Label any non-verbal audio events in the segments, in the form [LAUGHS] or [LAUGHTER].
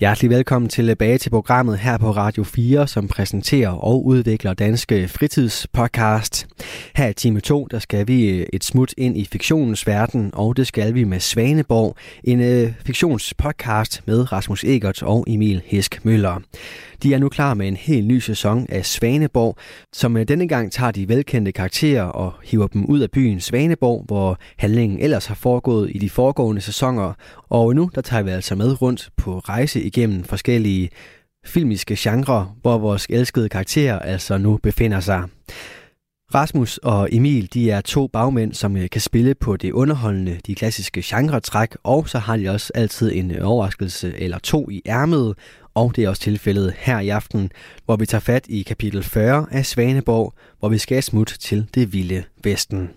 Hjertelig velkommen tilbage øh, til programmet her på Radio 4, som præsenterer og udvikler danske fritidspodcast. Her i time 2, der skal vi øh, et smut ind i fiktionens verden, og det skal vi med Svaneborg, en øh, fiktionspodcast med Rasmus Egert og Emil Hesk Møller. De er nu klar med en helt ny sæson af Svaneborg, som øh, denne gang tager de velkendte karakterer og hiver dem ud af byen Svaneborg, hvor handlingen ellers har foregået i de foregående sæsoner. Og nu der tager vi altså med rundt på rejse igennem forskellige filmiske genrer, hvor vores elskede karakterer altså nu befinder sig. Rasmus og Emil, de er to bagmænd, som øh, kan spille på det underholdende, de klassiske genretræk, og så har de også altid en øh, overraskelse eller to i ærmet, og det er også tilfældet her i aften, hvor vi tager fat i kapitel 40 af Svaneborg, hvor vi skal smutte til det vilde vesten.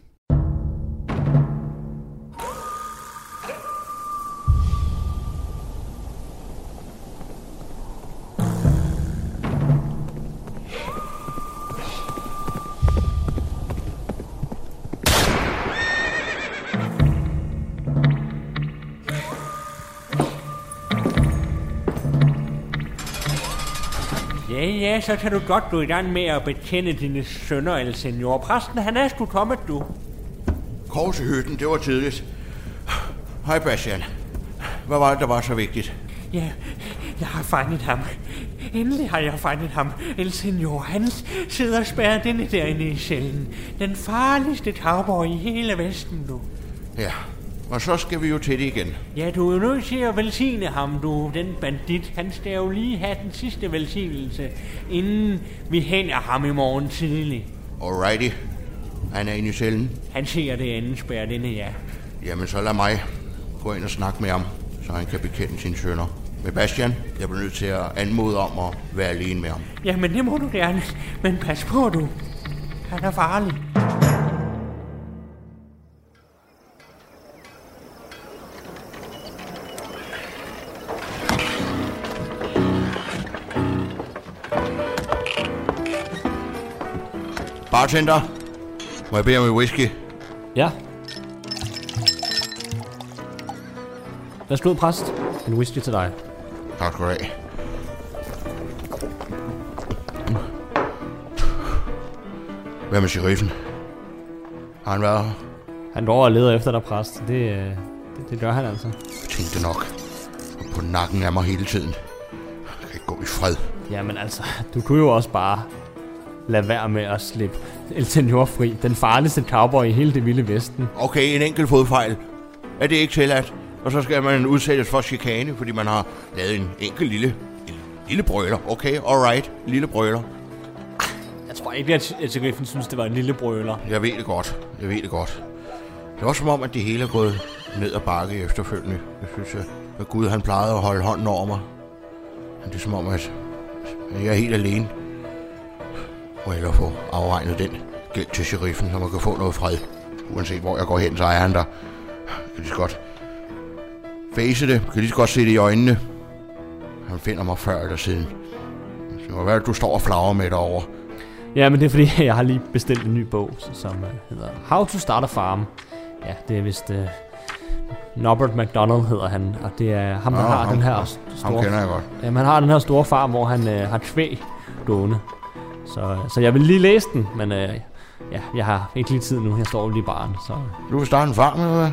Ja, ja, så kan du godt gå i gang med at betjene dine sønner, El Senor. Præsten, han er sgu kommet, du. Korsehytten, det var tidligt. Hej, Bastian. Hvad var det, der var så vigtigt? Ja, jeg har fanget ham. Endelig har jeg fanget ham. El Senor, han sidder spærret inde derinde i cellen. Den farligste cowboy i hele Vesten, du. Ja, og så skal vi jo til det igen. Ja, du er jo nødt til at velsigne ham, du, den bandit. Han skal jo lige have den sidste velsignelse, inden vi hænger ham i morgen tidlig. Alrighty. Han er inde i cellen. Han ser det anden spærret inde, ja. Jamen, så lad mig gå ind og snakke med ham, så han kan bekende sine sønner. Men Bastian, jeg bliver nødt til at anmode om at være alene med ham. Jamen, det må du gerne. Men pas på, du. Han er farlig. Bartender, må jeg bede om en whisky? Ja. Værsgo, præst. En whisky til dig. Tak skal du have. Hvad med sheriffen? Har han været her? Han går og leder efter dig, præst. Det, øh, det, det gør han altså. Jeg tænkte nok. Og på nakken af mig hele tiden. Jeg kan ikke gå i fred. Jamen altså, du kunne jo også bare lade være med at slippe El Senor fri. Den farligste cowboy i hele det vilde vesten. Okay, en enkelt fodfejl. Er det ikke tilladt? Og så skal man udsættes for chikane, fordi man har lavet en enkelt lille, en lille brøler. Okay, alright, lille brøler. Jeg tror ikke, at Ed Griffin synes, det var en lille brøler. Jeg ved det godt. Jeg ved det godt. Det også som om, at det hele er gået ned ad bakke efterfølgende. Jeg synes, at, Gud han plejede at holde hånden over mig. Men det er som om, at jeg er helt alene. Må jeg få afregnet den gæld til sheriffen, så man kan få noget fred. Uanset hvor jeg går hen, så er han der. Jeg kan lige så godt face det. Jeg kan lige så godt se det i øjnene. Han finder mig før eller siden. Det må være, at du står og flager med derovre. Ja, men det er fordi, [LAUGHS] jeg har lige bestilt en ny bog, som uh, hedder How to Start a Farm. Ja, det er vist... Uh, Norbert McDonald hedder han, og det er ham, der Nå, har ham- den her store... ham kender jeg godt. Jamen, han har den her store farm, hvor han uh, har kvæg gående. Så, så jeg vil lige læse den, men uh, ja, jeg har ikke lige tid nu. Jeg står lige i baren, så Du vil starte en farm, eller hvad?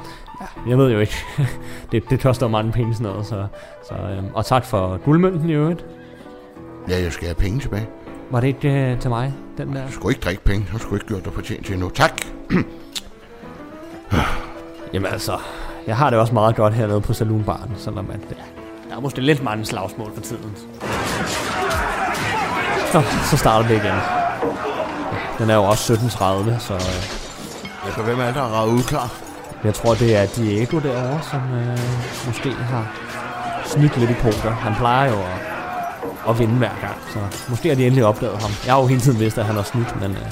jeg ved jo ikke. [LAUGHS] det, det koster mange penge sådan noget, så, så øhm, og tak for guldmønten i øvrigt. Ja, jeg skal have penge tilbage. Var det ikke øh, til mig, den der? Du skulle ikke drikke penge. Du skulle ikke gjort dig fortjent til endnu. Tak. [CLEARS THROAT] Jamen altså, jeg har det også meget godt hernede på saloonbaren, selvom at, ja, der er måske lidt mange slagsmål for tiden. Så, så starter det igen. Den er jo også 17.30, så øh, Altså, hvem er det, der er ravet udklar? jeg tror, det er Diego derovre, som øh, måske har snydt lidt i poker. Han plejer jo at, at vinde hver gang, så måske har de endelig opdaget ham. Jeg har jo hele tiden vidst, at han har snydt, men... Øh,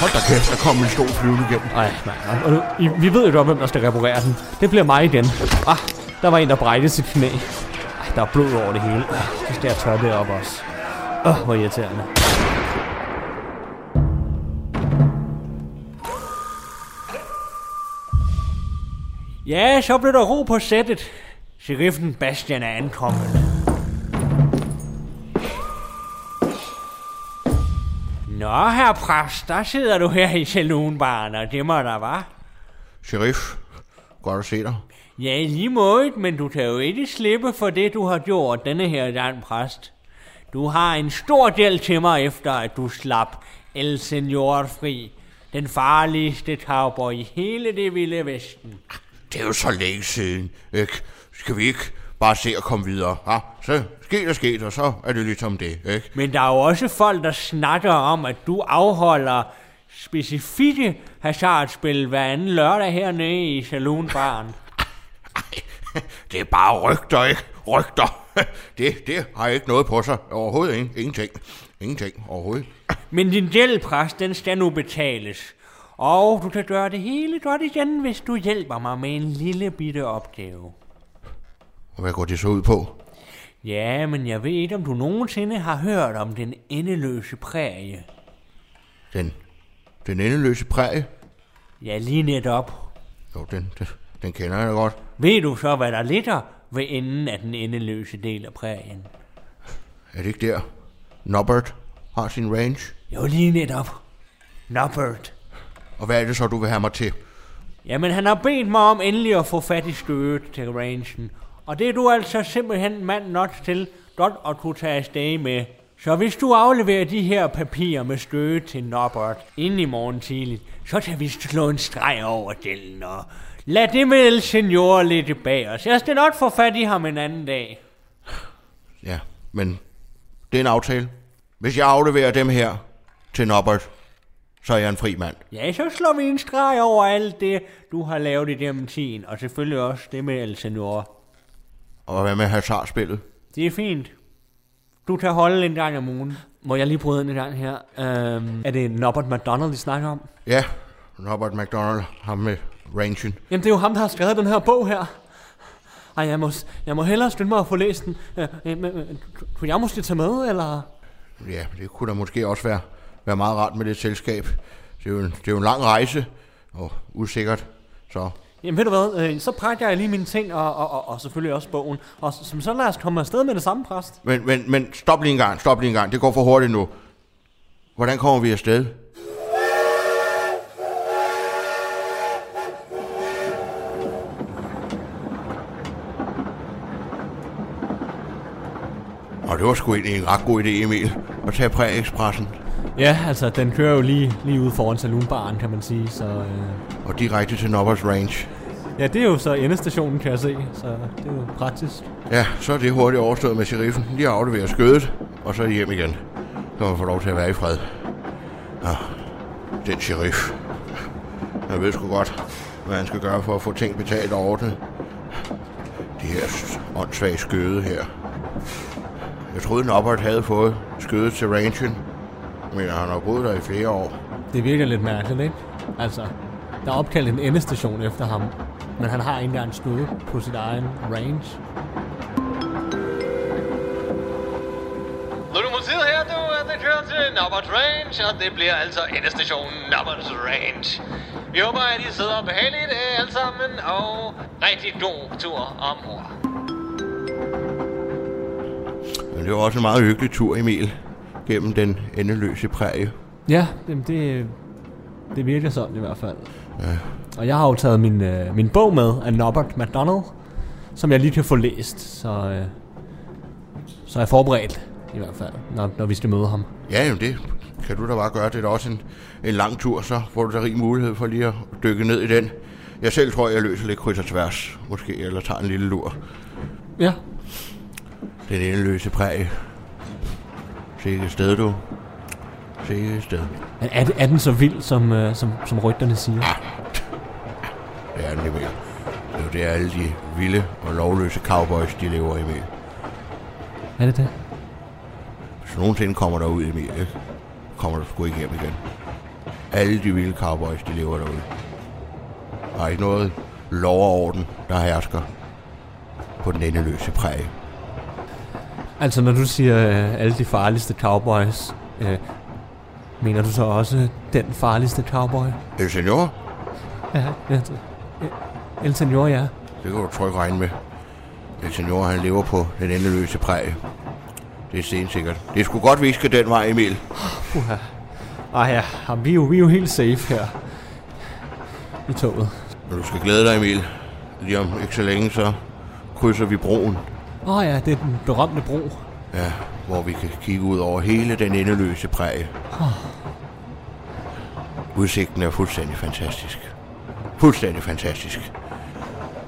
Hold da kæft, der kom en stor flyvende igennem. ej, mand. Og, og, nu- I, vi ved jo godt, hvem der skal reparere den. Det bliver mig igen. Ah, der var en, der brækkede sit knæ. Ej, der er blod over det hele. Så skal jeg tørre det op også. Åh, oh, hvor irriterende. Ja, så blev der ro på sættet. Sheriffen Bastian er ankommet. Nå, herr præst, der sidder du her i saloonbaren, og det må der var. Sheriff, godt at se dig. Ja, lige måde, men du kan jo ikke slippe for det, du har gjort, denne her Dan præst. Du har en stor del til mig efter, at du slap El Senor fri. Den farligste cowboy i hele det vilde vesten. Det er jo så længe siden, ikke? Skal vi ikke bare se at komme videre? Ja, så sker der sket, og så er det ligesom det, ikke? Men der er jo også folk, der snakker om, at du afholder specifikke hasardspil hver anden lørdag hernede i saloonbaren. Det er bare rygter, ikke? Rygter. [LAUGHS] Det, det har ikke noget på sig. Overhovedet ingen, ingenting. Ingenting overhovedet. Men din gældpræst, den skal nu betales. Og du kan gøre det hele godt igen, hvis du hjælper mig med en lille bitte opgave. Og hvad går det så ud på? Ja, men jeg ved ikke, om du nogensinde har hørt om den endeløse prærie. Den, den endeløse præge? Ja, lige netop. Jo, den, den, den kender jeg godt. Ved du så, hvad der ligger ved enden af den endeløse del af prærien? Er det ikke der? Norbert har sin range. Jo, lige netop. Norbert. Og hvad er det så, du vil have mig til? Jamen, han har bedt mig om endelig at få fat i stødet til rangen. Og det er du altså simpelthen mand nok til godt at kunne tage afsted med. Så hvis du afleverer de her papirer med støde til Norbert inden i morgen tidligt, så kan vi slå en streg over den og lad det med El Senor lidt bag os. Jeg skal nok få fat i ham en anden dag. Ja, men det er en aftale. Hvis jeg afleverer dem her til Norbert, så er jeg en fri mand. Ja, så slår vi en streg over alt det, du har lavet i gennem tiden, og selvfølgelig også det med El Senor. Og hvad med hasardspillet? Det er fint. Du kan holde en gang om ugen. Må jeg lige bryde ind i gang her? Øhm, er det Norbert McDonald, vi snakker om? Ja, Norbert McDonald, ham med rangen. Jamen, det er jo ham, der har skrevet den her bog her. Ej, jeg må, jeg må hellere skynde mig at få læst den. Øh, øh, øh, kunne jeg måske tage med, eller? Ja, det kunne da måske også være, være meget rart med det selskab. Det er, jo en, det er jo en lang rejse, og usikkert, så... Jamen ved du hvad, øh, så pakker jeg lige mine ting, og, og, og, og selvfølgelig også bogen. Og så, så lad os komme afsted med det samme, præst. Men, men, men stop lige en gang, stop lige en gang. Det går for hurtigt nu. Hvordan kommer vi afsted? Og det var sgu egentlig en ret god idé, Emil, at tage præ-expressen. Ja, altså den kører jo lige, lige ude foran saloonbaren, kan man sige. Så, øh... Og direkte til Nobbers Range. Ja, det er jo så endestationen, kan jeg se, så det er jo praktisk. Ja, så er det hurtigt overstået med sheriffen. De afleverer skødet, og så hjem igen. Så man får lov til at være i fred. Ja, den sheriff. Jeg ved sgu godt, hvad han skal gøre for at få ting betalt og ordnet. De her åndssvage skøde her. Jeg troede, Nobbert havde fået skødet til rangen, men han har boet der i flere år. Det virker lidt mærkeligt, ikke? Altså, der er opkaldt en endestation efter ham, men han har ikke engang stået på sit egen range. Lokomotivet her, du, det kører til Nobbert Range, og det bliver altså endestationen Nobbert Range. Vi håber, at I sidder behageligt øh, alle sammen, og rigtig god tur ombord. Men det var også en meget hyggelig tur, Emil, gennem den endeløse præge. Ja, det, det virker sådan i hvert fald. Ja. Og jeg har jo taget min, øh, min bog med af Norbert McDonald, som jeg lige kan få læst, så, øh, så er jeg forberedt i hvert fald, når, når vi skal møde ham. Ja, jamen det kan du da bare gøre. Det er da også en, en lang tur, så får du da rig mulighed for lige at dykke ned i den. Jeg selv tror, jeg løser lidt kryds og tværs, måske, eller tager en lille lur. Ja. Den endeløse præge. Sikke sted, du. Sikke sted. Men er, er den så vild, som, øh, som, som rygterne siger? Ja. Det er den, Emil. Det er jo det, alle de vilde og lovløse cowboys, de lever i, Emil. Er det det? Hvis nogensinde kommer der ud, Emil, ikke? kommer du sgu ikke hjem igen. Alle de vilde cowboys, de lever derude. Der er ikke noget lov og orden, der hersker på den endeløse præge. Altså, når du siger øh, alle de farligste cowboys, øh, mener du så også den farligste cowboy? El Senor, Ja, ja. El Senor, ja. det kan du trygt regne med. El Senor, han lever på den endeløse præge. Det er stensikkert. Det sgu godt, vi ikke skal den vej, Emil. Uha. Ej ja, vi er, jo, vi er jo helt safe her. I toget. Men du skal glæde dig, Emil. Lige om ikke så længe, så krydser vi broen. Åh oh, ja, det er den berømte bro. Ja, hvor vi kan kigge ud over hele den endeløse præge. Udsigten er fuldstændig fantastisk. Fuldstændig fantastisk.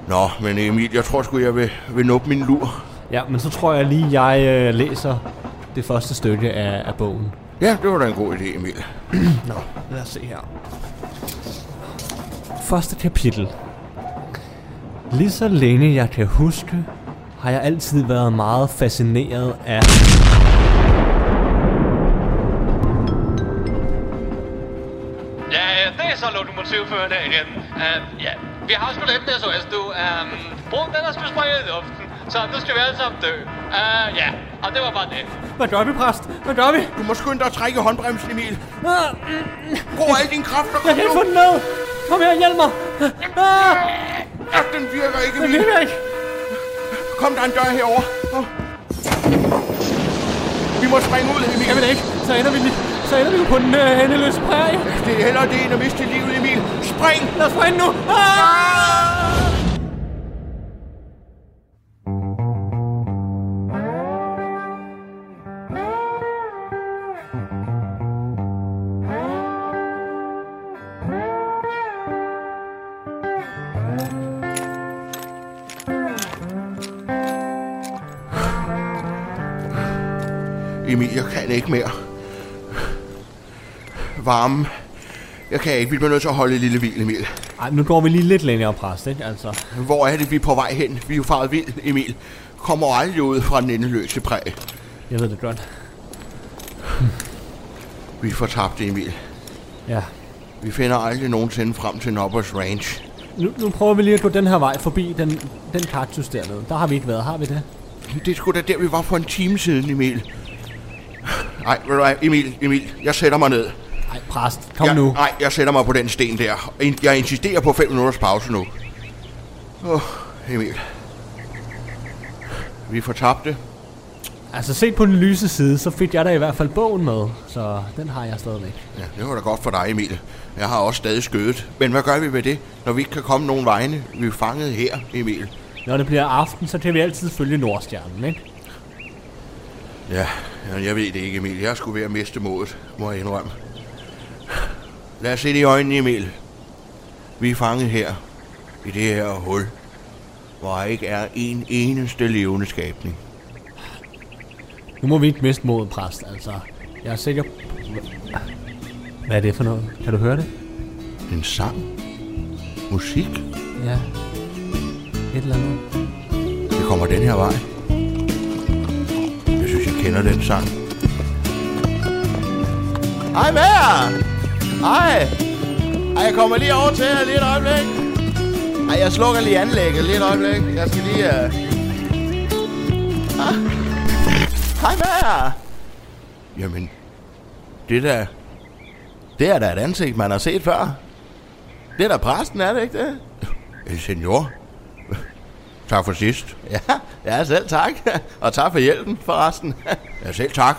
Nå, men Emil, jeg tror sgu, jeg vil, vil nuppe min lur. Ja, men så tror jeg lige, jeg øh, læser det første stykke af, af bogen. Ja, det var da en god idé, Emil. [CLEARS THROAT] Nå, lad os se her. Første kapitel. Lige så længe jeg kan huske, har jeg altid været meget fascineret af... Ja, det er så lokomotivførende igen. Uh, ja, vi har sgu lidt SOS, du. Um, broen den er sgu sprunget i luften, så nu skal vi alle sammen dø. Uh, ja, og det var bare det. Hvad gør vi, præst? Hvad gør vi? Du må skynde dig at trække håndbremsen, Emil. Ah, mm, Brug al din kraft og jeg kom kan ikke nu. få den ned! Kom her, hjælp mig! Ah, Ja, den virker ikke, den Emil. virker ikke! Kom, der er en dør herovre. Åh. Vi må springe ud, Emil. Kan vi det ikke? Så ender vi, så ender vi jo på den øh, endeløse prærie. Det er heller det end at miste livet, Emil. Spring! Lad os springe nu! Ah! Emil, jeg kan ikke mere. Varme. Jeg kan ikke. Vi bliver nødt til at holde et lille hvil, Emil. Ej, nu går vi lige lidt længere, præst, ikke? Altså, Hvor er det, vi er på vej hen? Vi er jo faret vild, Emil. Kommer aldrig ud fra den endeløse præg. jeg ved det godt. Vi er fortabte, Emil. Ja. Vi finder aldrig nogensinde frem til Nobbers Range. Nu, nu prøver vi lige at gå den her vej forbi den, den kaktus dernede. Der har vi ikke været, har vi det? Det sgu da der, vi var for en time siden, Emil. Nej, ved du hvad, Emil, Emil, jeg sætter mig ned. Ej, præst, kom jeg, nu. Nej, jeg sætter mig på den sten der. Jeg insisterer på 5 minutters pause nu. Åh, oh, Emil. Vi fortabte. Altså, set på den lyse side, så fik jeg da i hvert fald bogen med. Så den har jeg stadigvæk. Ja, det var da godt for dig, Emil. Jeg har også stadig skødet. Men hvad gør vi med det, når vi ikke kan komme nogen vegne? Vi er fanget her, Emil. Når det bliver aften, så kan vi altid følge Nordstjernen, ikke? Ja, jeg ved det ikke, Emil. Jeg skulle ved at miste modet, må jeg indrømme. Lad os se det i øjnene, Emil. Vi er fanget her, i det her hul, hvor der ikke er en eneste levende skabning. Nu må vi ikke miste modet, præst. Altså, jeg er sikker... Hvad er det for noget? Kan du høre det? En sang? Musik? Ja. Et eller andet. Det kommer den her vej. Kender den sang. Hej med jer! Hej! Ej, jeg kommer lige over til jer lige et øjeblik. Ej, jeg slukker lige anlægget lige et øjeblik. Jeg skal lige... Uh... Ah. Hej med jer! Jamen, det der... Det er da et ansigt, man har set før. Det er da præsten, er det ikke det? El senor. Tak for sidst. Ja, ja, selv tak. Og tak for hjælpen, forresten. Ja, selv tak.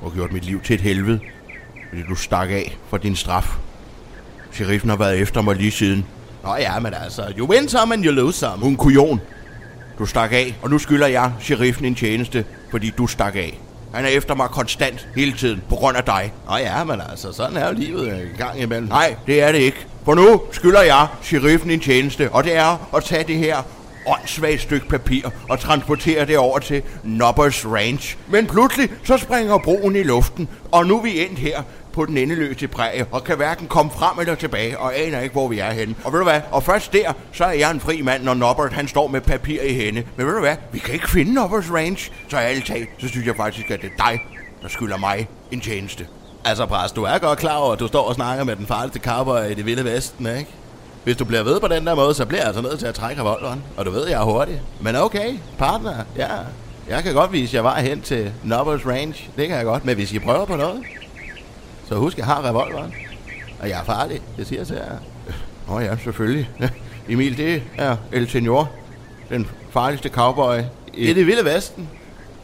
Du har gjort mit liv til et helvede, fordi du stak af for din straf. Sheriffen har været efter mig lige siden. Nå ja, men altså, you win some and you lose some. Hun kujon. Du stak af, og nu skylder jeg sheriffen en tjeneste, fordi du stak af. Han er efter mig konstant, hele tiden, på grund af dig. Nå ja, men altså, sådan er jo livet en gang imellem. Nej, det er det ikke. For nu skylder jeg sheriffen en tjeneste, og det er at tage det her åndssvagt stykke papir og transportere det over til Nobbers Ranch. Men pludselig så springer broen i luften, og nu er vi endt her på den endeløse præge, og kan hverken komme frem eller tilbage, og aner ikke, hvor vi er henne. Og ved du hvad, og først der, så er jeg en fri mand, når Nobbert han står med papir i hænde. Men ved du hvad, vi kan ikke finde Nobbers Ranch, så alle talt, så synes jeg faktisk, at det er dig, der skylder mig en tjeneste. Altså, præst, du er godt klar over, at du står og snakker med den farligste cowboy i det vilde vesten, ikke? Hvis du bliver ved på den der måde, så bliver jeg altså nødt til at trække revolveren. Og du ved, jeg er hurtig. Men okay, partner, ja. Jeg kan godt vise jer vej hen til Nobbers Range. Det kan jeg godt. Men hvis I prøver på noget, så husk, jeg har revolveren. Og jeg er farlig. Det siger jeg til jer. Åh oh ja, selvfølgelig. [LAUGHS] Emil, det er El Senor. Den farligste cowboy i det vilde vesten.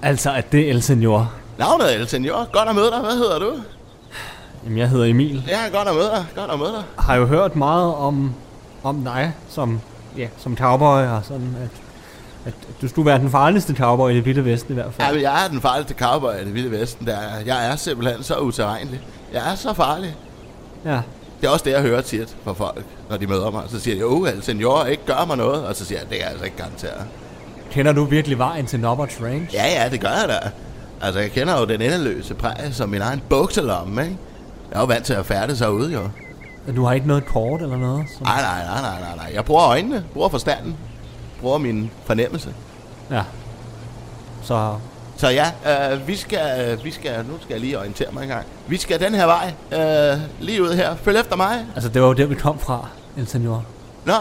Altså, at det er El Senor. Navnet er El Senor. Godt at møde dig. Hvad hedder du? Jamen, jeg hedder Emil. Ja, godt at møde dig. Godt at møde dig. Har jo hørt meget om, om dig som, ja, som cowboy, og sådan, at, at du skulle være den farligste cowboy i det vilde vesten i hvert fald. Ja, jeg er den farligste cowboy i det vilde vesten. Der er. Jeg er simpelthen så uterrenelig. Jeg er så farlig. Ja. Det er også det, jeg hører tit fra folk, når de møder mig. Så siger de, oh, El Senor, ikke gør mig noget. Og så siger jeg, det kan jeg altså ikke garantere. Kender du virkelig vejen til Nobberts Range? Ja, ja, det gør jeg da. Altså, jeg kender jo den endeløse præge som min egen bukselomme, ikke? Jeg er jo vant til at færdes herude, jo. Du har ikke noget kort eller noget? Som... Nej, nej, nej, nej, nej, nej. Jeg bruger øjnene, bruger forstanden, bruger min fornemmelse. Ja. Så Så ja, øh, vi, skal, vi skal, nu skal jeg lige orientere mig en gang. Vi skal den her vej, øh, lige ud her. Følg efter mig. Altså, det var jo der, vi kom fra, El Senor. Nå,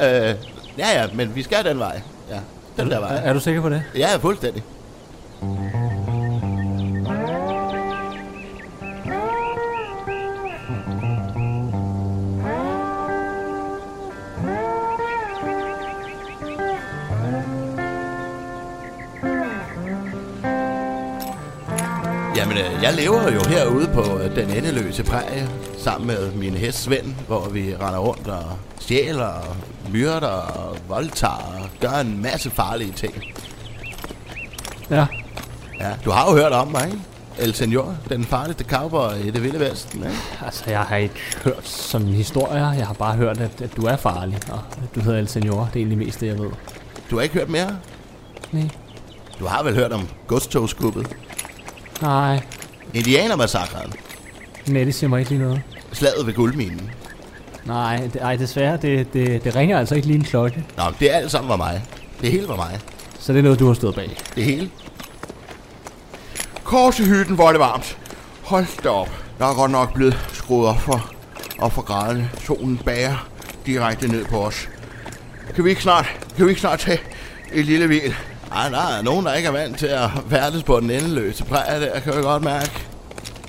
øh, ja, ja, men vi skal den vej. Ja, den der vej. Er, er du sikker på det? Ja, fuldstændig. Jamen, øh, jeg lever jo herude på øh, den endeløse præge, sammen med min hest Svend, hvor vi render rundt og stjæler, og myrder og voldtager og gør en masse farlige ting. Ja. Ja, du har jo hørt om mig, ikke? El Senor, den farligste cowboy i det vilde vesten, ikke? Altså, jeg har ikke hørt sådan historier. Jeg har bare hørt, at, at du er farlig, og at du hedder El Senor. Det er egentlig mest det, jeg ved. Du har ikke hørt mere? Nej. Du har vel hørt om godstogskuppet? Nej. Indianermassakren? Nej, det siger mig ikke lige noget. Slaget ved guldminen? Nej, det, ej, desværre, det, det, det ringer altså ikke lige en klokke. Nå, det er alt sammen var mig. Det hele var mig. Så det er noget, du har stået bag. Det hele. Kors i hytten, hvor er det varmt. Hold da op. Der er godt nok blevet skruet op for, op for graderne. Solen bager direkte ned på os. Kan vi ikke snart, kan vi ikke snart tage et lille hvil? Ej, der er nogen, der ikke er vant til at færdes på den endeløse præge der, kan vi godt mærke.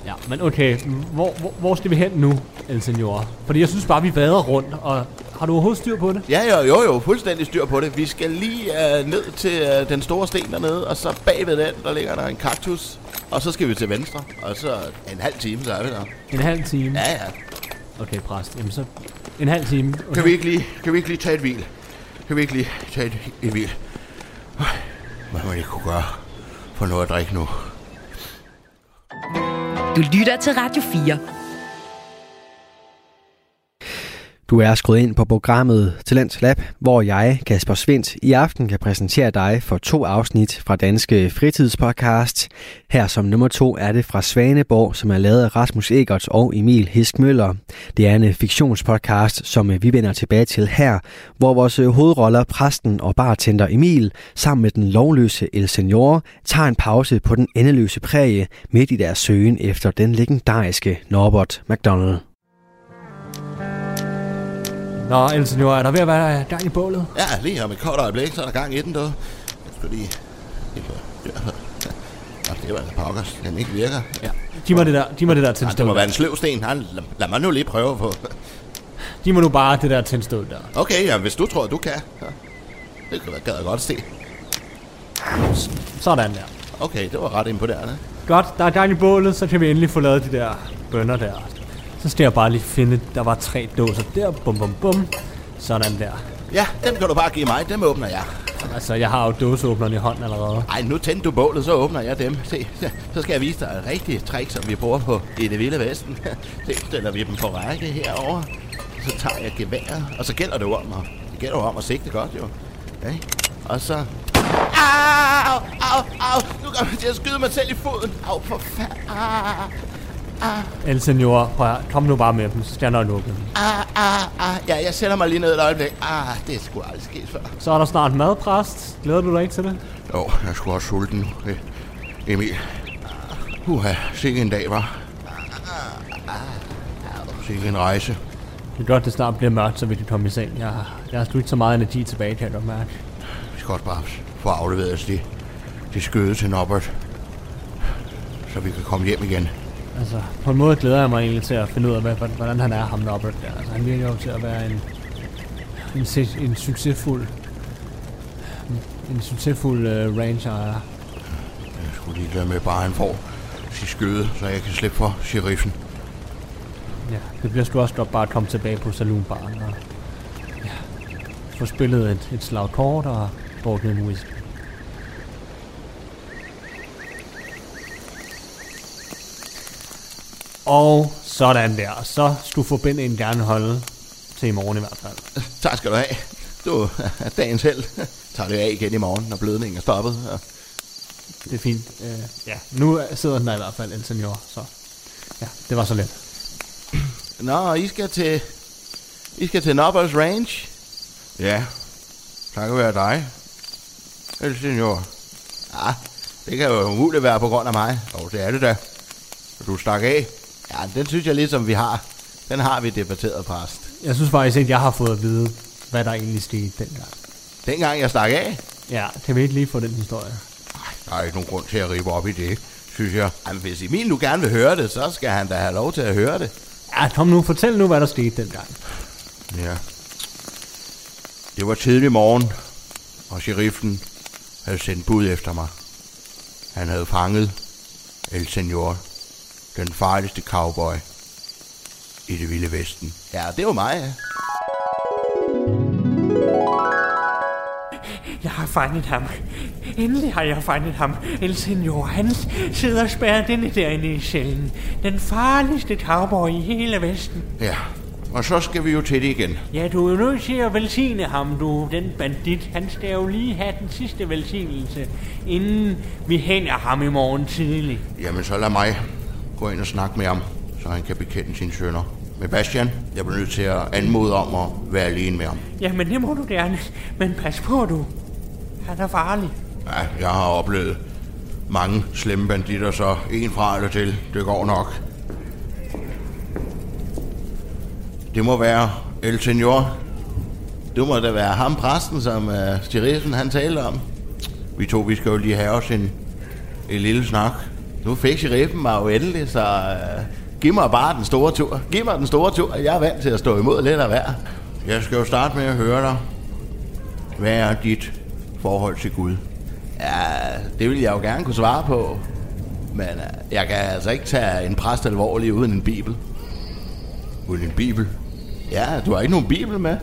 Ja, men okay, hvor, hvor, hvor skal vi hen nu, El Senor? Fordi jeg synes bare, vi vader rundt, og har du overhovedet styr på det? Ja, jo, jo, jo, fuldstændig styr på det. Vi skal lige uh, ned til uh, den store sten dernede, og så bagved den, der ligger der en kaktus. Og så skal vi til venstre, og så en halv time, så er vi der. En halv time? Ja, ja. Okay, præst. Jamen så en halv time. Okay. Kan vi ikke lige, kan vi ikke lige tage et hvil? Kan vi ikke lige tage et, et hvil? Hvad man ikke kunne gøre for noget at drikke nu? Du lytter til Radio 4. Du er skruet ind på programmet Talent Lab, hvor jeg, Kasper Svendt, i aften kan præsentere dig for to afsnit fra Danske Fritidspodcast. Her som nummer to er det fra Svaneborg, som er lavet af Rasmus Egerts og Emil Hiskmøller. Det er en fiktionspodcast, som vi vender tilbage til her, hvor vores hovedroller, præsten og bartender Emil, sammen med den lovløse El Senor, tager en pause på den endeløse præge midt i deres søgen efter den legendariske Norbert McDonald. Nå, El Senor, er der ved at være gang i bålet? Ja, lige om et kort øjeblik, så er der gang i den, du. Jeg skal lige... Ja, det var en pokkers, den ikke virker. Ja. Giv mig det der, giv mig det der Ja, det må tændstål. være en sløvsten. Han, lad, lad mig nu lige prøve på. Giv mig nu bare det der tændstål der. Okay, ja, hvis du tror, du kan. Ja. Det kan jeg godt se. Sådan der. Okay, det var ret imponerende. Godt, der er gang i bålet, så kan vi endelig få lavet de der bønder der. Så skal jeg bare lige finde, der var tre dåser der, bum bum bum. Sådan der. Ja, dem kan du bare give mig. Dem åbner jeg. Altså, jeg har jo dåseåbneren i hånden allerede. Ej, nu tændte du bålet, så åbner jeg dem. Se, så skal jeg vise dig et rigtigt trick, som vi bruger på i det vilde vesten. [LAUGHS] Se, stiller vi dem på række herover. Så tager jeg geværet, og så gælder det jo om at, det gælder jo om at sigte godt, jo. Okay? Og så... Au, au, au, nu kommer jeg til at skyde mig selv i foden. Au, for fanden. El Senor, prøv at, høre. kom nu bare med dem, så skal jeg nok lukke dem. Ah, ah, ah. Ja, jeg sætter mig lige ned et øjeblik. Ah, det er sgu aldrig sket før. Så er der snart madpræst. Glæder du dig ikke til det? Jo, jeg skulle også sulten nu. Eh, Emil. Uha, sikke en dag, var. Sikke en rejse. Det er godt, det snart bliver mørkt, så vi kan komme i seng. Jeg, jeg har sgu ikke så meget energi tilbage, kan jeg godt mærke. Vi skal også bare få afleveret os de, det skøde til Norbert, så vi kan komme hjem igen. Altså, på en måde glæder jeg mig egentlig til at finde ud af, hvad, hvordan han er, ham Norbert der. Altså, han virker jo til at være en, en, en succesfuld en succesfuld uh, ranger er. Jeg skulle lige lade med, bare han får sit skøde, så jeg kan slippe for sheriffen. Ja, det bliver sgu også godt bare at komme tilbage på saloonbaren og ja, få spillet et, et slag kort og drukket en whisky. Og sådan der. Så skulle forbindingen gerne holde til i morgen i hvert fald. [LAUGHS] Tak skal du have. Du er [LAUGHS] dagens held. [LAUGHS] Tager det af igen i morgen, når blødningen er stoppet. Ja. Det er fint. Uh, ja, nu sidder den der i hvert fald, El Senor. Så ja, det var så let. [CLEARS THROAT] Nå, I skal til... I skal til Nobbers Range? Ja, tak være dig. El senor. Ja, det kan jo umuligt være på grund af mig. Og det er det da. Du stak af. Ja, den synes jeg ligesom vi har. Den har vi debatteret, præst. Jeg synes faktisk ikke, jeg har fået at vide, hvad der egentlig skete dengang. Dengang jeg stak af, Ja, kan vi ikke lige få den historie? der er ikke nogen grund til at rive op i det, synes jeg. Jamen, hvis Emil nu gerne vil høre det, så skal han da have lov til at høre det. Ja, kom nu, fortæl nu, hvad der skete dengang. Ja. Det var tidlig morgen, og sheriffen havde sendt bud efter mig. Han havde fanget El Senor, den farligste cowboy i det vilde vesten. Ja, det var mig, ja. Jeg har fanget ham. Endelig har jeg fanget ham. El Senor, han sidder spærret inde derinde i cellen. Den farligste cowboy i hele Vesten. Ja, og så skal vi jo til det igen. Ja, du er nødt til at velsigne ham, du, den bandit. Han skal jo lige have den sidste velsignelse, inden vi hænger ham i morgen tidlig. Jamen, så lad mig gå ind og snakke med ham, så han kan bekende sine sønner. Men Bastian, jeg bliver nødt til at anmode om at være alene med ham. Jamen, det må du gerne. Men pas på, du. Han er farlig. Ja, jeg har oplevet mange slemme banditter, så en fra eller til, det går nok. Det må være El Senor. Det må da være ham præsten, som uh, Stiriffen han talte om. Vi to, vi skal jo lige have os en, en lille snak. Nu fik sheriffen mig jo endelig, så uh, giv mig bare den store tur. Giv mig den store tur. Jeg er vant til at stå imod lidt af hver. Jeg skal jo starte med at høre dig. Hvad er dit forhold til Gud? Ja, det vil jeg jo gerne kunne svare på. Men uh, jeg kan altså ikke tage en præst alvorlig uden en bibel. Uden en bibel? Ja, du har ikke nogen bibel med?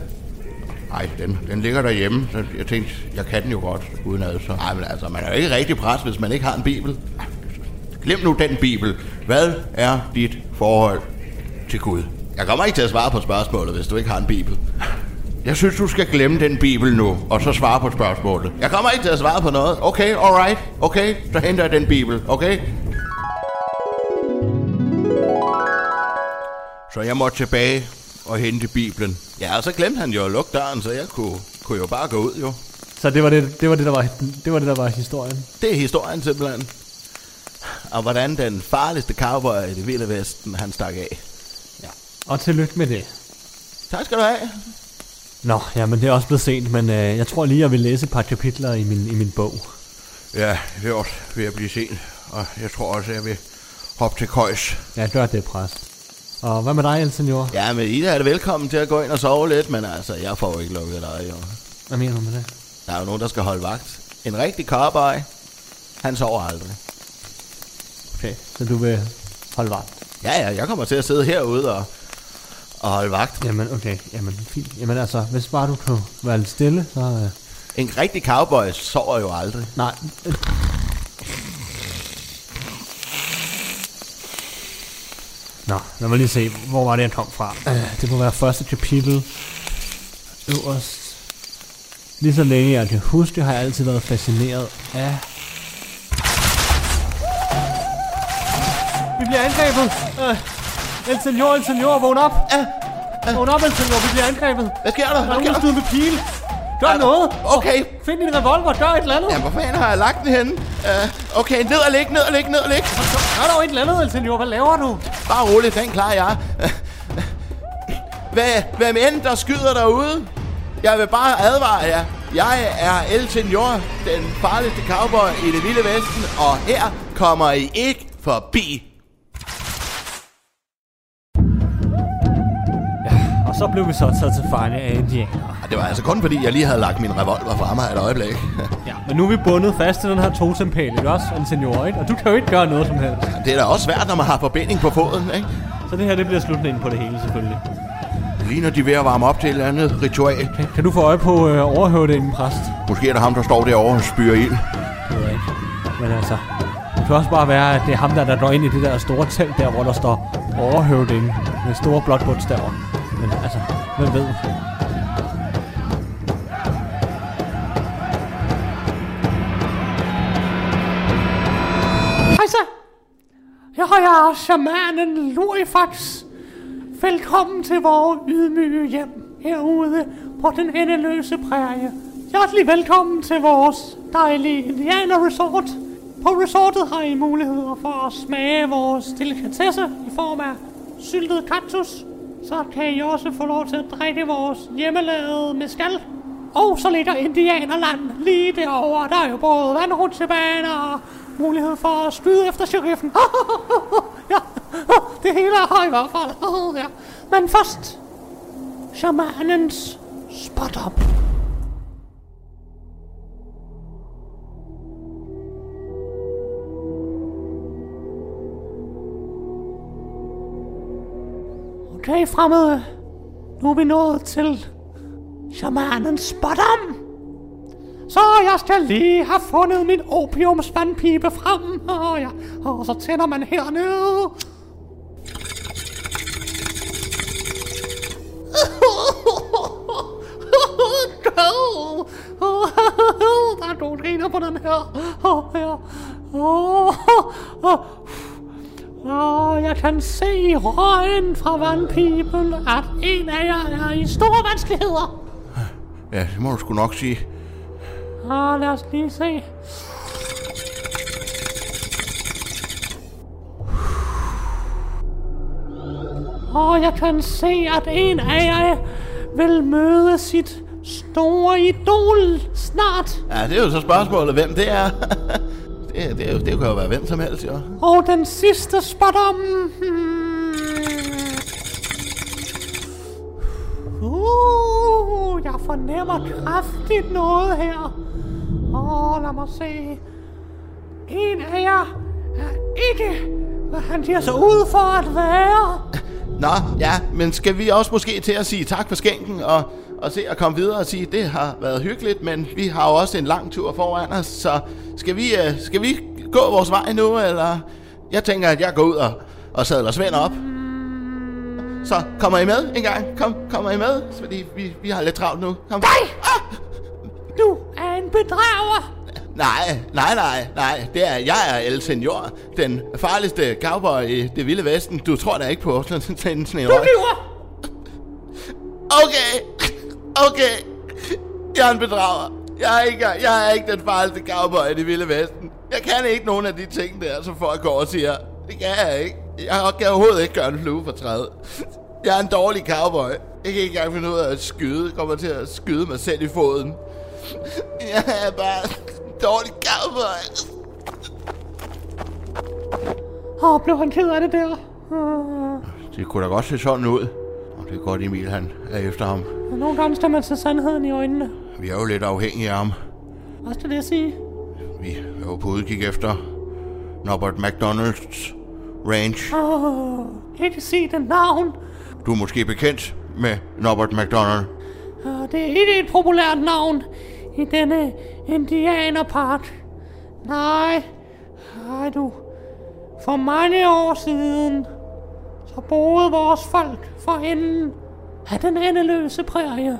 Nej, den, den ligger derhjemme, så jeg tænkte, jeg kan den jo godt uden ad. Så. Nej, men altså, man er jo ikke rigtig præst, hvis man ikke har en bibel. Glem nu den bibel. Hvad er dit forhold til Gud? Jeg kommer ikke til at svare på spørgsmålet, hvis du ikke har en bibel. Jeg synes, du skal glemme den bibel nu, og så svare på spørgsmålet. Jeg kommer ikke til at svare på noget. Okay, alright. Okay, så henter jeg den bibel, okay? Så jeg måtte tilbage og hente bibelen. Ja, og så glemte han jo at lukke døren, så jeg kunne, kunne jo bare gå ud, jo. Så det var det, det, var det, der, var, det var det, der var historien. Det er historien simpelthen. Og hvordan den farligste cowboy i det vilde vesten, han stak af. Og tillykke med det. Tak skal du have. Nå, ja, men det er også blevet sent, men øh, jeg tror lige, jeg vil læse et par kapitler i min, i min bog. Ja, det er også ved at blive sent. Og jeg tror også, jeg vil hoppe til køjs. Ja, gør det, præst. Og hvad med dig, El Senor? Ja, men Ida er det velkommen til at gå ind og sove lidt, men altså, jeg får jo ikke lukket dig, jo. Hvad mener du med det? Der er jo nogen, der skal holde vagt. En rigtig cowboy, han sover aldrig. Okay, så du vil holde vagt? Ja, ja, jeg kommer til at sidde herude og, og holde vagt. Jamen, okay, jamen fint. Jamen altså, hvis bare du kan være lidt stille, så... Øh, En rigtig cowboy sover jo aldrig. nej. Nå, lad mig lige se, hvor var det, jeg kom fra. Øh, det må være første kapitel. Øverst. Lige så længe jeg kan huske, har jeg altid været fascineret af... bliver angrebet! Øh, El Senor, El Senor, vågn op! Vågn op, El Senor, vi bliver angrebet! Hvad sker der? Er Hvad sker der med pile! Gør noget! Okay, Find din revolver, gør et eller andet! Jamen, hvor fanden har jeg lagt den henne? Uh, okay, ned og ligge, ned og ligge, ned og ligge. Gør dog et eller andet, El Senor, hvad laver du? Bare roligt, den klarer jeg. Uh, hvad, hvem end der skyder derude? Jeg vil bare advare jer. Jeg er El Senor, den farligste cowboy i det vilde vesten, og her kommer I ikke forbi. Så blev vi så taget til fange af indianer. Og det var altså kun fordi, jeg lige havde lagt min revolver fra mig et øjeblik. [LAUGHS] Ja, men nu er vi bundet fast til den her totempæl, ikke også? En senior, ikke? Og du kan jo ikke gøre noget som helst. Det er da også svært, når man har forbinding på foden, ikke? Så det her, det bliver slutningen på det hele, selvfølgelig. Lige når de ved at varme op til et eller andet ritual. Kan, kan du få øje på øh, overhøvdingen, præst? Måske er det ham, der står derovre og spyrer ild. Det ved jeg ikke. Men altså, det kan også bare være, at det er ham, der, der går ind i det der store telt der, hvor der står overhøvdingen med store blåt bogstaver. Men altså, hvem ved? Hej så! Jeg er shamanen Lurifax. Velkommen til vores ydmyge hjem herude på den endeløse prærie. Hjertelig velkommen til vores dejlige Indiana resort. På resortet har I muligheder for at smage vores delikatesse i form af syltet kaktus. Så kan I også få lov til at drikke vores hjemmelavede mescal. Og så ligger Indianerland lige derovre. Der er jo både vandrutsjebaner og mulighed for at skyde efter sheriffen. [LAUGHS] ja, det hele er her i hvert fald. ja. Men først, shamanens spot Okay, fremmede. Nu er vi nået til shamanens spottom. Så jeg skal lige have fundet min opiumsvandpipe frem. Og, ja. og så tænder man hernede. [LAUGHS] Der er nogle griner på den her. Åh, ja. Åh, oh. Og jeg kan se i røgen fra vandpipen, at en af jer er i store vanskeligheder. Ja, det må du sgu nok sige. Ah, lad os lige se. Og jeg kan se, at en af jer vil møde sit store idol snart. Ja, det er jo så spørgsmålet, hvem det er. [LAUGHS] det, det, er jo, det kan jo være hvem som helst, jo. Og den sidste spot om... Uh, jeg fornemmer kraftigt noget her. Åh, oh, lad mig se. En af jer er ikke, hvad han giver sig ud for at være. Nå, ja, men skal vi også måske til at sige tak for skænken og, og se at komme videre og sige, det har været hyggeligt, men vi har jo også en lang tur foran os, så skal vi, uh, skal vi gå vores vej nu, eller? Jeg tænker, at jeg går ud og, og sadler Svend op. Så kommer I med en gang? Kom, kommer I med? Fordi vi, vi har lidt travlt nu. Kom. Nej! Ah! Du er en bedrager. Nej, nej, nej, nej. Det er, jeg er El Senor, den farligste cowboy i det vilde vesten. Du tror da ikke på sådan en Du lyver. Okay, okay. Jeg er en bedrager. Jeg er, ikke, jeg er ikke den farligste cowboy i det vilde vesten. Jeg kan ikke nogen af de ting der, som folk går og siger. Det kan jeg ikke. Jeg kan overhovedet ikke gøre en flue for træet. Jeg er en dårlig cowboy. Jeg kan ikke engang finde ud af at skyde. Jeg kommer til at skyde mig selv i foden. Jeg er bare en dårlig cowboy. Åh, oh, blev han ked af det der? Det kunne da godt se sådan ud. Og det er godt, Emil han er efter ham. nogle gange skal man se sandheden i øjnene. Vi er jo lidt afhængige af ham. Hvad skal det sige? Vi er jo på udkig efter Norbert McDonald's Range. Åh, oh, ikke sige den navn. Du er måske bekendt med Norbert McDonald. Uh, det er ikke et populært navn i denne indianerpark. Nej, nej du. For mange år siden, så boede vores folk for enden af den endeløse prærie.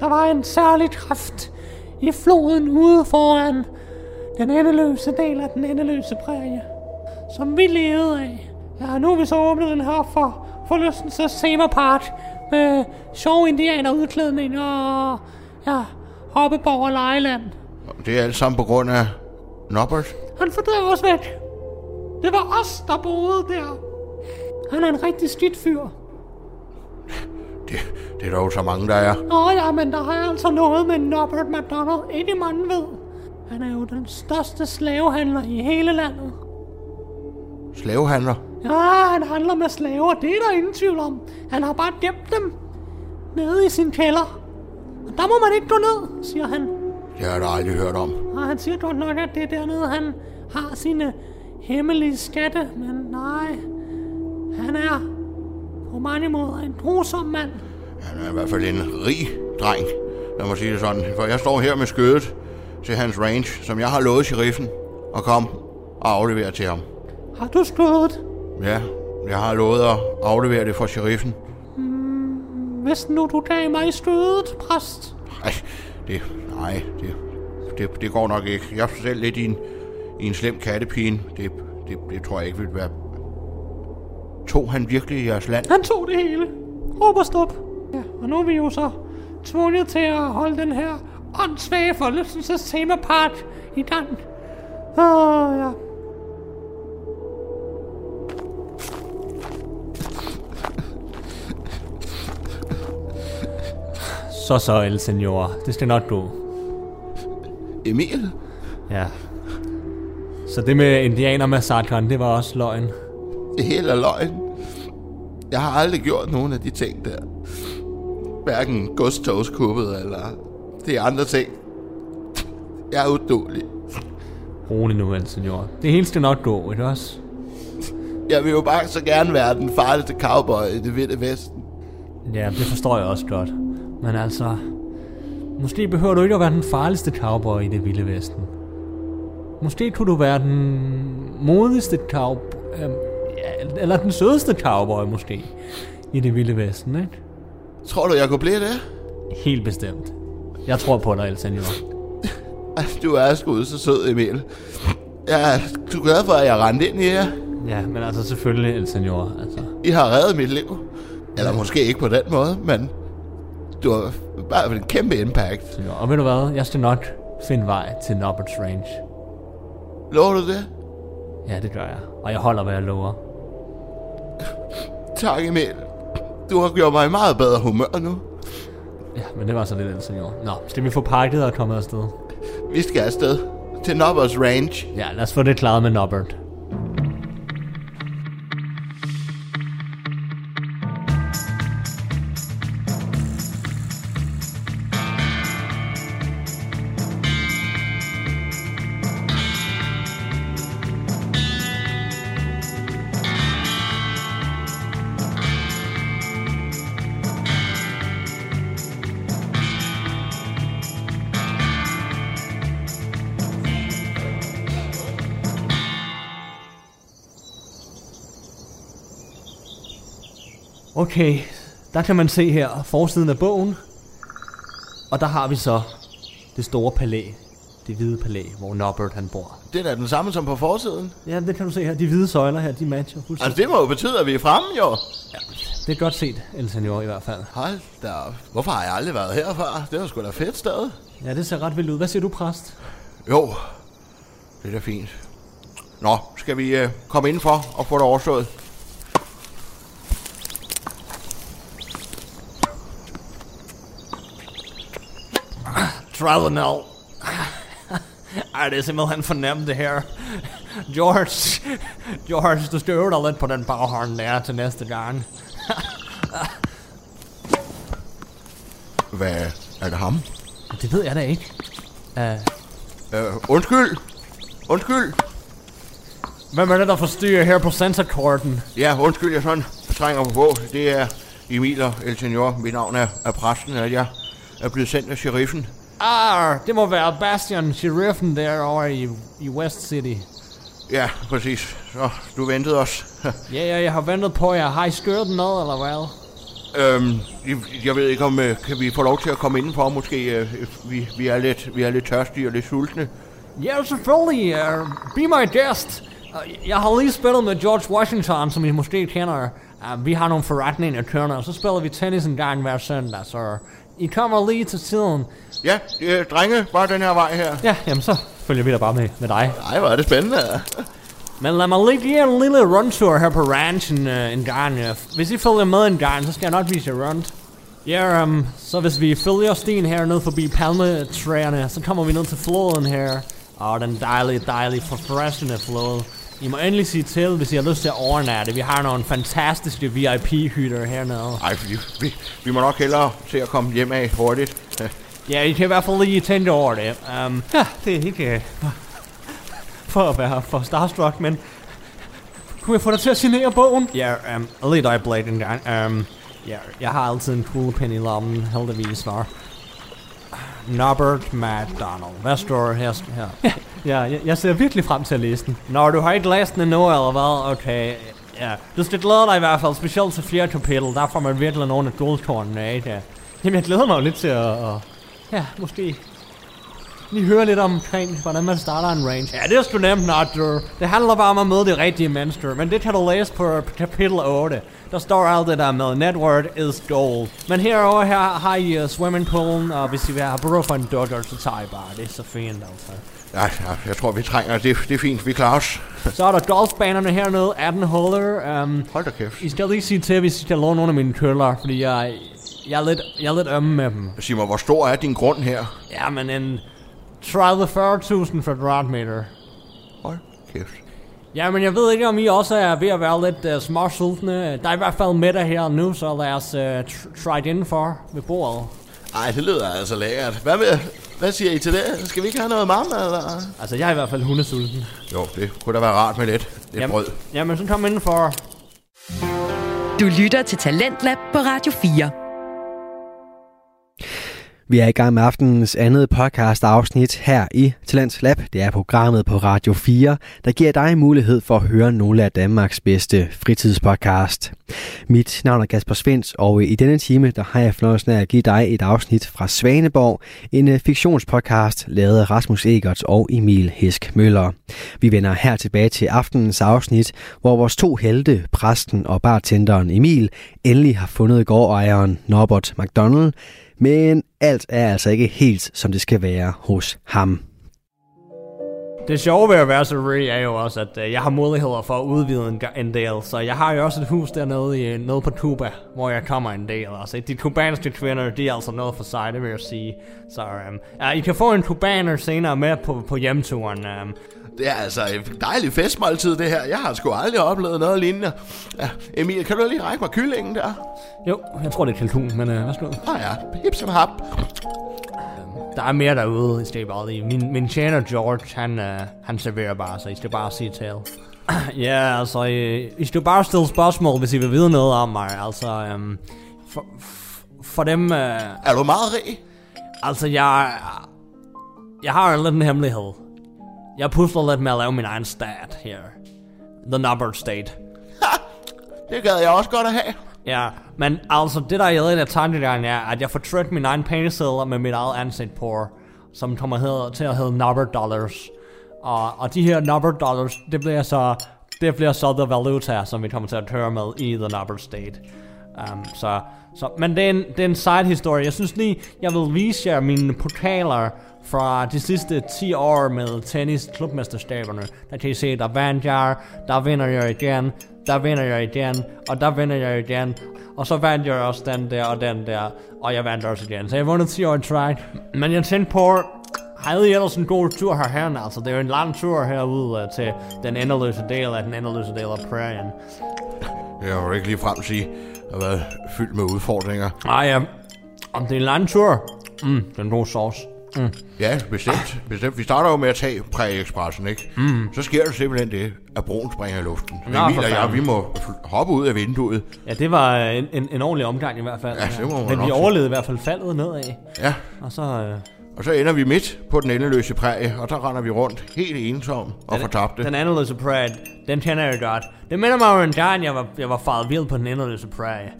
Der var en særlig kraft i floden ude foran den endeløse del af den endeløse prærie, som vi levede af. Ja, nu er vi så åbnet den her for forlystelses Park med sjove indianer udklædning og ja, hoppeborg og lejeland. Det er alt sammen på grund af Norbert. Han fordrev os væk. Det var os, der boede der. Han er en rigtig skidt fyr. Det, det er der jo så mange, der er. Nå ja, men der er altså noget med Norbert McDonald, ikke mange ved. Han er jo den største slavehandler i hele landet. Slavehandler. Ja, han handler med slaver, det er der ingen tvivl om. Han har bare gemt dem nede i sin kælder. Og der må man ikke gå ned, siger han. Det har jeg aldrig hørt om. Og han siger godt nok, at det er dernede, han har sine hemmelige skatte. Men nej, han er på mange måder en grusom mand. Han er i hvert fald en rig dreng, lad mig sige det sådan. For jeg står her med skødet til hans range, som jeg har lovet sheriffen at komme og aflevere til ham. Har du skødet? Ja, jeg har lovet at aflevere det for sheriffen. Hvis nu du gav mig skødet, præst. Ej, det, nej, det, det, det går nok ikke. Jeg er selv lidt i en, i en slem kattepine. Det, det, det tror jeg ikke vil være... Tog han virkelig jeres land? Han tog det hele. Råb og stop. Ja, og nu er vi jo så tvunget til at holde den her åndssvage forlystelses temapark i gang. Åh, ja. Så så, El Senor. Det skal nok gå. Emil? Ja. Så det med indianermassakren, det var også løgn. Det hele er løgn. Jeg har aldrig gjort nogen af de ting der. Hverken godstogskuppet eller de andre ting. Jeg er udulig. Rolig nu, Senor. Det hele skal nok gå, ikke også? Jeg vil jo bare så gerne være den farligste cowboy i det vilde vesten. Ja, det forstår jeg også godt. Men altså... Måske behøver du ikke at være den farligste cowboy i det vilde vesten. Måske kunne du være den modigste cowboy... Øh, eller den sødeste cowboy, måske. I det vilde vesten, ikke? Tror du, jeg kunne blive det? Helt bestemt. Jeg tror på dig, El Senor. Ej, [LAUGHS] Du er sgu så sød, Emil. Jeg er du er glad for, at jeg rendte ind i jer. Ja, men altså selvfølgelig, El Senor. Altså, I har reddet mit liv. Eller måske ikke på den måde, men du har bare en kæmpe impact. senor. Og ved du hvad? Jeg skal nok finde vej til Nobberts Range. Lover du det? Ja, det gør jeg. Og jeg holder, hvad jeg lover. Tak, Emil. Du har gjort mig i meget bedre humør nu. Ja, men det var så lidt, El Senor. Nå, skal vi få pakket og komme afsted? Vi skal afsted til Nobbers Range. Ja, lad os få det klaret med Nobbert. Okay, der kan man se her forsiden af bogen. Og der har vi så det store palæ. Det hvide palæ, hvor Norbert han bor. Det er da den samme som på forsiden. Ja, det kan du se her. De hvide søjler her, de matcher fuldstændig. Altså, det må jo betyde, at vi er fremme, jo. Det er godt set, El Senor i hvert fald. Hold da op. Hvorfor har jeg aldrig været her før? Det var sgu da fedt sted. Ja, det ser ret vildt ud. Hvad siger du, præst? Jo, det er da fint. Nå, skal vi øh, komme indenfor og få det overstået? Travenel. [LAUGHS] Ej, det er simpelthen fornemt det her. George, George, du skal øve dig lidt på den baghånd der til næste gang. [LAUGHS] Hvad er det ham? Det ved jeg da ikke. Uh, Øh, undskyld. Undskyld. hvem er det, der forstyrrer her på sensorkorten? Ja, undskyld, jeg sådan trænger på. Det er Emil og El Senor. Mit navn er, er præsten, at jeg er blevet sendt af sheriffen. Ah, det må være Bastian, sheriffen derovre i, i West City. Ja, præcis. Så du ventede os. [LAUGHS] Ja, ja, jeg har ventet på jer. Har I skørt noget, eller hvad? øhm, jeg, jeg ved ikke om øh, kan vi få lov til at komme indenfor måske. Øh, vi, vi, er lidt, vi er lidt tørstige og lidt sultne. Ja, selvfølgelig. Uh, be my guest. Uh, jeg har lige spillet med George Washington, som I måske kender. Uh, vi har nogle forretninger kørende, og så spiller vi tennis en gang hver søndag, så I kommer lige til tiden. Ja, øh, drenge, bare den her vej her. Ja, jamen så følger vi da bare med, med dig. Ej, hvor er det spændende. Men lad mig lige give jer en lille rundtur her på ranchen uh, en gang. Uh, hvis I følger med en gang, så skal jeg nok vise jer rundt. Ja, um, så hvis vi følger stien her ned forbi palmetræerne, så kommer vi ned til floden her. Og den dejlige, dejlige, forfreshende flod. I må endelig sige til, hvis I har lyst til at overnatte. Vi har nogle fantastiske VIP-hytter hernede. Ej, vi, vi, vi må nok hellere se at komme hjem af hurtigt. Ja. [LAUGHS] Ja, I kan i hvert fald lige tænke over det. Um, ja, det er ikke uh, for at være for starstruck, men kunne jeg få dig til at signere bogen? Ja, um, lige et øjeblik en gang. Um, ja, jeg har altid en kuglepen i lommen, heldigvis var. Norbert McDonald. Hvad står her? her? [LAUGHS] Ja, jeg, jeg ser virkelig frem til at læse den. Når du har ikke læst den endnu, eller hvad? Okay. Ja, du skal glæde dig i hvert fald, specielt til fjerde kapitel. Der får man virkelig nogle af guldkornene af det. Jamen, jeg glæder mig jo lidt til at, at ja, måske lige høre lidt omkring, hvordan man starter en range. Ja, det er sgu nemt, Nodger. Det handler bare om at møde de rigtige mennesker, men det kan du læse på kapitel 8. Der står alt det der med, net worth is gold. Men herover her har I uh, swimming poolen, og hvis I vil have brug for en dogger, så tager I bare. Det er så fint, altså. Ja, ja, jeg tror, vi trænger. Det, det er fint, vi klarer os. Så er der golfbanerne hernede, 18 huller. Um, Hold da kæft. I skal lige sige til, hvis I skal låne nogle af mine køller, fordi jeg, jeg, er lidt, jeg er lidt ømme med dem. Sig mig, hvor stor er din grund her? Ja, men en 30-40.000 kvadratmeter. Hold kæft. Ja, men jeg ved ikke, om I også er ved at være lidt uh, småsultne. Der er i hvert fald middag her nu, så lad os uh, tr- try det indenfor ved bordet. Ej, det lyder altså lækkert. Hvad, med, hvad siger I til det? Skal vi ikke have noget mamma, eller? Altså, jeg er i hvert fald hundesulten. Jo, det kunne da være rart med lidt. Lidt Jamen, brød. Jamen, så kom indenfor. Du lytter til Talentlab på Radio 4. Vi er i gang med aftenens andet podcast afsnit her i Talents Lab. Det er programmet på Radio 4, der giver dig mulighed for at høre nogle af Danmarks bedste fritidspodcast. Mit navn er Kasper Svens, og i denne time der har jeg fornøjelsen af at give dig et afsnit fra Svaneborg, en øh, fiktionspodcast lavet af Rasmus Egerts og Emil Hesk Møller. Vi vender her tilbage til aftenens afsnit, hvor vores to helte, præsten og bartenderen Emil, endelig har fundet gårdejeren Norbert McDonald, men alt er altså ikke helt, som det skal være hos ham. Det sjove ved at være så rig er jo også, at øh, jeg har muligheder for at udvide en, en del. Så jeg har jo også et hus dernede i, nede på Cuba, hvor jeg kommer en del. Altså, de kubanske kvinder, de er altså noget for sig, det vil jeg sige. Så um, uh, I kan få en kubaner senere med på, på hjemturen. Um, det er altså et dejligt festmåltid, det her. Jeg har sgu aldrig oplevet noget lignende. Ja, Emil, kan du lige række mig kyllingen der? jo, jeg tror det er kalkun, men uh, værsgo. Ah ja, hip som hap. Der er mere derude, i stedet bare lige. Min, min tjener George, han, uh, han serverer bare, så I skal bare sige til. [CLEARS THROAT] ja, altså, I, I skal bare stille spørgsmål, hvis I vil vide noget om mig. Altså, um, for, for dem... Uh, Er du meget rig? altså, jeg... Jeg har en lille hemmelighed. Jeg pusler lidt med at lave min egen stat her. The number state. Det gad jeg også godt at have. Ja, men altså, det der er lidt af tankegangen er, at jeg får trykt min egen pengesedler med mit eget ansigt på, som kommer hedder, til at hedde number dollars. Og, og de her number dollars, det bliver så, det bliver så the valuta, som vi kommer til at køre med i the number state. Um, så, så, men det er, en, det er en side historie. Jeg synes lige, jeg vil vise jer mine pokaler fra de sidste 10 år med tennis klubmesterskaberne. Der kan I se, der vandt jeg, der vinder jeg igen, der vinder jeg igen, og der vinder jeg igen. Og så vandt jeg også den der og den der, og jeg vandt også igen. Så jeg vundet 10 år i træk. Men jeg tænkte på, havde I ellers en god tur herhen? Altså, det er jo en lang tur herude uh, til den endeløse del af den endeløse del af prærien. Jeg jo ikke lige frem sige, at været fyldt med udfordringer. Ej, ja. Om det er en lang tur. Mm, den gode sauce. Mm. Ja, bestemt. bestemt. Vi starter jo med at tage Præ-Expressen, ikke? Mm. Så sker der simpelthen det, at broen springer i luften. Nå, Emil og jeg, vi må hoppe ud af vinduet. Ja, det var en, en, en ordentlig omgang i hvert fald. Ja, det må man Men vi overlevede i hvert fald faldet nedad. Ja, Og så... Øh, og så ender vi midt på den endeløse prærie, og der render vi rundt helt ensom og fortabte. Den endeløse prærie, den kender jeg godt. Det minder mig om en gang, jeg var, jeg var faret vild på den endeløse prærie.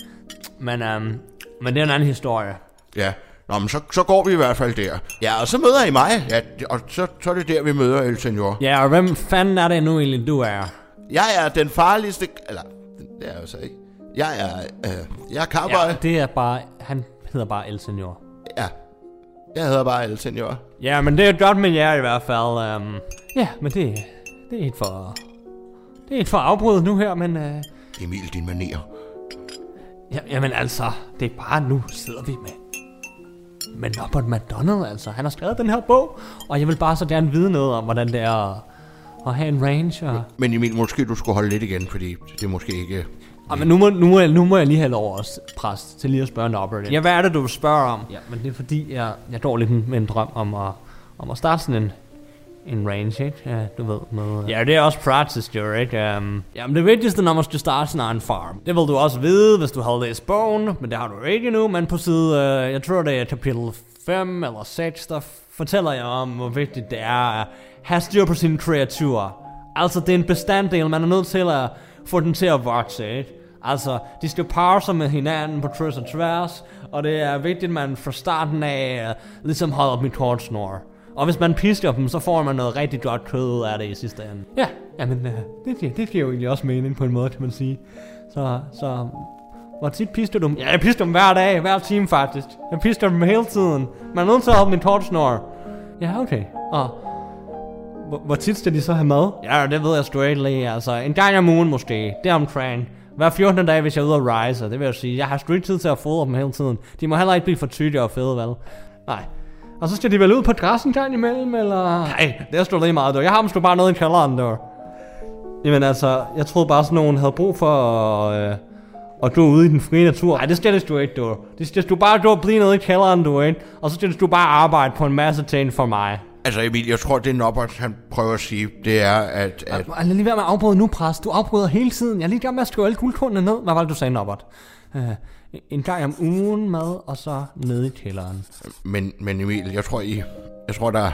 Men, um, men det er en anden historie. Ja, Nå, men så, så går vi i hvert fald der. Ja, og så møder I mig. Ja, og så, så er det der, vi møder El Senor. Ja, og hvem fanden er det nu egentlig, du er? Jeg er den farligste... Eller, det er jeg jo så ikke. Jeg er... Øh, jeg er cowboy. Ja, det er bare... Han hedder bare El Senor. ja. Jeg hedder bare El Senor. Ja, men det er godt med jer i hvert fald. Um, ja, men det, det er et for... Det er et for afbrudt nu her, men... Uh, Emil, din maner. Ja, jamen altså, det er bare nu sidder vi med med Robert McDonald, altså. Han har skrevet den her bog, og jeg vil bare så gerne vide noget om, hvordan det er at, at have en range. Og... Men Emil, måske du skulle holde lidt igen, fordi det er måske ikke... Ja, men nu må, nu, må jeg, nu må jeg lige have lov at presse til lige at spørge Norbert. Ja, hvad er det, du spørger om? Ja, men det er fordi, jeg, jeg går lidt med en drøm om at, om at starte sådan en, en range, ikke? Ja, du ved, med... Øh. Ja, det er også praktisk, jo, ikke? Um, jamen, det vigtigste, når man skal starte sin egen farm, det vil du også vide, hvis du har læst bogen, men det har du ikke nu, men på side, uh, jeg tror, det er kapitel 5 eller 6, der fortæller jeg om, hvor vigtigt det er at have styr på sine kreaturer. Altså, det er en bestanddel, man er nødt til at få den til at vokse, ikke? Altså, de skal parre sig med hinanden på kryds og tværs, og det er vigtigt, at man fra starten af uh, ligesom holder dem i kortsnor. Og hvis man pisker dem, så får man noget rigtig godt kød ud af det i sidste ende. Ja, jamen, uh, det, giver, det giver jo egentlig også mening på en måde, kan man sige. Så, så hvor tit pisker du dem? Ja, jeg pisker dem hver dag, hver time faktisk. Jeg pisker dem hele tiden. Man er nødt til at holde min tortsnor. Ja, okay. Og hvor, hvor tit skal de så have mad? Ja, det ved jeg sgu ikke lige. Altså, en gang om ugen måske. Det er omkring. Hver 14. dag, hvis jeg er ude at rejse, det vil jeg sige. Jeg har sgu ikke tid til at fodre dem hele tiden. De må heller ikke blive for tykke og fede, vel? Nej. Og så skal de vel ud på græssen gang imellem, eller? Nej, det er sgu lige meget, du. Jeg har dem sgu bare nede i kælderen, du. Jamen altså, jeg troede bare sådan nogen havde brug for at, øh, at gå ude i den frie natur. Nej, det skal du ikke, du. Det skal du bare gå og blive nede i kælderen, du, ikke? Og så skal du bare arbejde på en masse ting for mig. Altså Emil, jeg tror, det er Norbert, han prøver at sige, det er, at... at... Lad lige være med at afbryde nu, pres. Du afbryder hele tiden. Jeg er lige gang med at skrive alle guldkornene ned. Hvad var det, du sagde, Norbert? Uh, en gang om ugen mad, og så nede i kælderen. Men, men Emil, jeg tror, I... Jeg tror, der...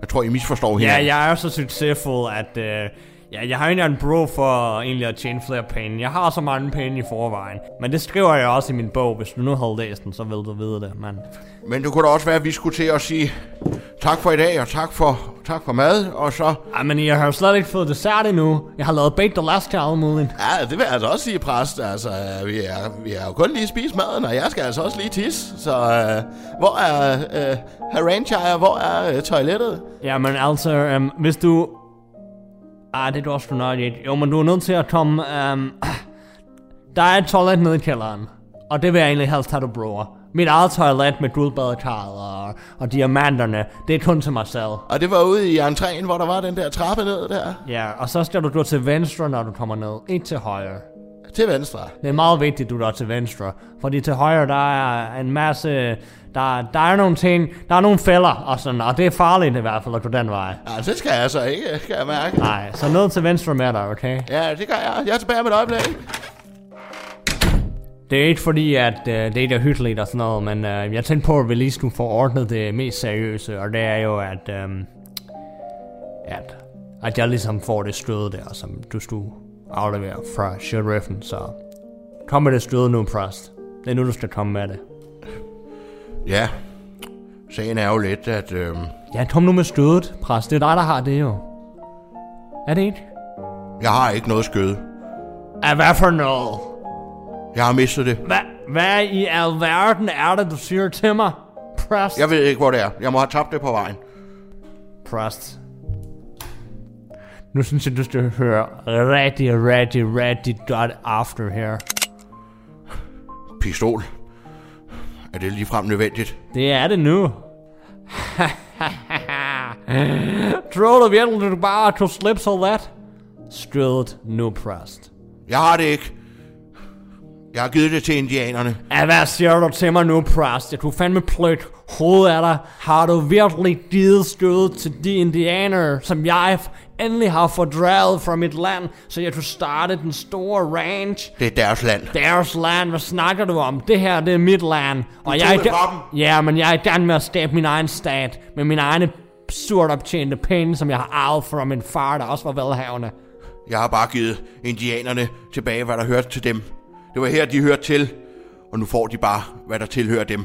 Jeg tror, I misforstår hinanden. Ja, jeg er så succesfuld, at... Uh, Ja, jeg har egentlig en bro for egentlig at tjene flere penge. Jeg har så mange penge i forvejen. Men det skriver jeg også i min bog. Hvis du nu havde læst den, så vil du vide det, mand. Men det kunne da også være, at vi skulle til at sige tak for i dag, og tak for, tak for mad, og så... Ej, men jeg har jo slet ikke fået dessert endnu. Jeg har lavet baked Alaska alt muligt. Ja, det vil jeg altså også sige, præst. Altså, vi er, vi er jo kun lige spist maden, og jeg skal altså også lige tisse. Så uh, hvor er uh, Haranchire, hvor er uh, toilettet? Jamen altså, um, hvis du Ah, det er du også ikke. Jo, men du er nødt til at komme... Um, [CLEARS THROAT] der er et toilet nede i kælderen. Og det vil jeg egentlig helst have, du bruger. Mit eget toilet med guldbadekarret og, og diamanterne, det er kun til mig selv. Og det var ude i entréen, hvor der var den der trappe ned der? Ja, og så skal du gå til venstre, når du kommer ned. Ikke til højre. Til venstre? Det er meget vigtigt, du går til venstre. Fordi til højre, der er en masse der, der er nogle ting, der er nogle fælder og sådan, og det er farligt i hvert fald at gå den vej. Ja, det skal jeg så ikke, skal jeg mærke. Nej, så ned til venstre med dig, okay? Ja, det gør jeg. Jeg er tilbage med et øjeblik. Det er ikke fordi, at uh, det er hyggeligt og sådan noget, men uh, jeg tænkte på, at vi lige skulle få ordnet det mest seriøse, og det er jo, at, um, at, at jeg ligesom får det stød der, som du skulle aflevere fra sheriffen, så kom med det stød nu, præst. Det er nu, du skal komme med det. Ja, sagen er jo lidt, at... Øh... Ja, kom nu med stødet, præst. Det er dig, der har det jo. Er det ikke? Jeg har ikke noget skød. Er hvad for noget? Jeg har mistet det. Hvad, hvad i alverden er det, du siger til mig, præst? Jeg ved ikke, hvor det er. Jeg må have tabt det på vejen. Præst. Nu synes jeg, du skal høre rigtig, rigtig, rigtig godt after her. Pistol. Er det ligefrem nødvendigt? Det er det nu. Tror du virkelig, du bare kunne slippe så let? Stødet nu, præst. Jeg har det ikke. Jeg har givet det til indianerne. Ja, hvad siger du til mig nu, præst? Jeg kunne fandme plødt hovedet af dig. Har du virkelig givet stødet til de indianere, som jeg endelig har fordrevet fra mit land, så jeg kunne starte den store range? Det er deres land. Deres land? Hvad snakker du om? Det her, det er mit land. Og jeg er Ja, men jeg er i gang med at skabe min egen stat, med mine egne surt optjente penge, som jeg har arvet fra min far, der også var velhavende. Jeg har bare givet indianerne tilbage, hvad der hørte til dem. Det var her, de hørte til, og nu får de bare, hvad der tilhører dem.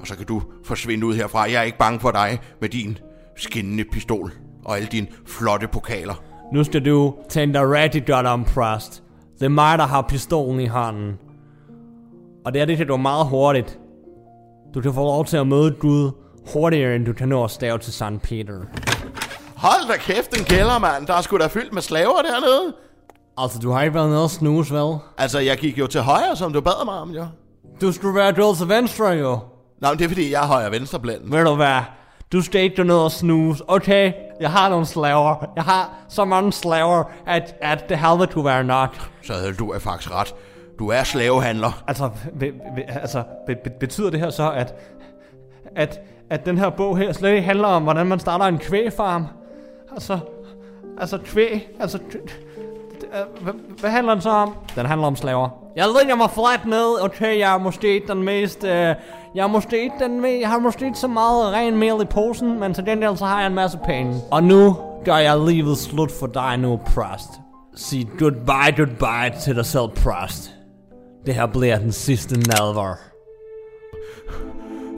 Og så kan du forsvinde ud herfra. Jeg er ikke bange for dig med din skinnende pistol og alle dine flotte pokaler. Nu skal du tænde dig rigtig godt om, Prost. Det er mig, der har pistolen i hånden. Og det er det, at du er meget hurtigt. Du kan få lov til at møde Gud hurtigere, end du kan nå at stave til St. Peter. Hold da kæft, en kælder, mand. Der er sgu da fyldt med slaver dernede. Altså, du har ikke været nede og snuse, vel? Altså, jeg gik jo til højre, som du bad mig om, jo. Du skulle være død til venstre, jo. Nå, men det er fordi, jeg er højre venstre blandt. Ved du hvad? Du skal ikke ned og snuse. Okay, jeg har nogle slaver. Jeg har så mange slaver, at, at det helvede kunne være nok. Så havde du er faktisk ret. Du er slavehandler. Altså, be, be, altså be, be, betyder det her så, at, at, at den her bog her slet ikke handler om, hvordan man starter en kvægfarm? Altså, altså kvæg, altså... Hvad, hvad handler den så om? Den handler om slaver. Jeg lægger mig fladt ned. Okay, jeg er måske ikke den mest... Øh, jeg er måske ikke den me- Jeg har måske ikke så meget ren mel i posen, men til gengæld så har jeg en masse penge. Og nu gør jeg livet slut for dig nu, Prost. Sig goodbye, goodbye til dig selv, Prost. Det her bliver den sidste nadver.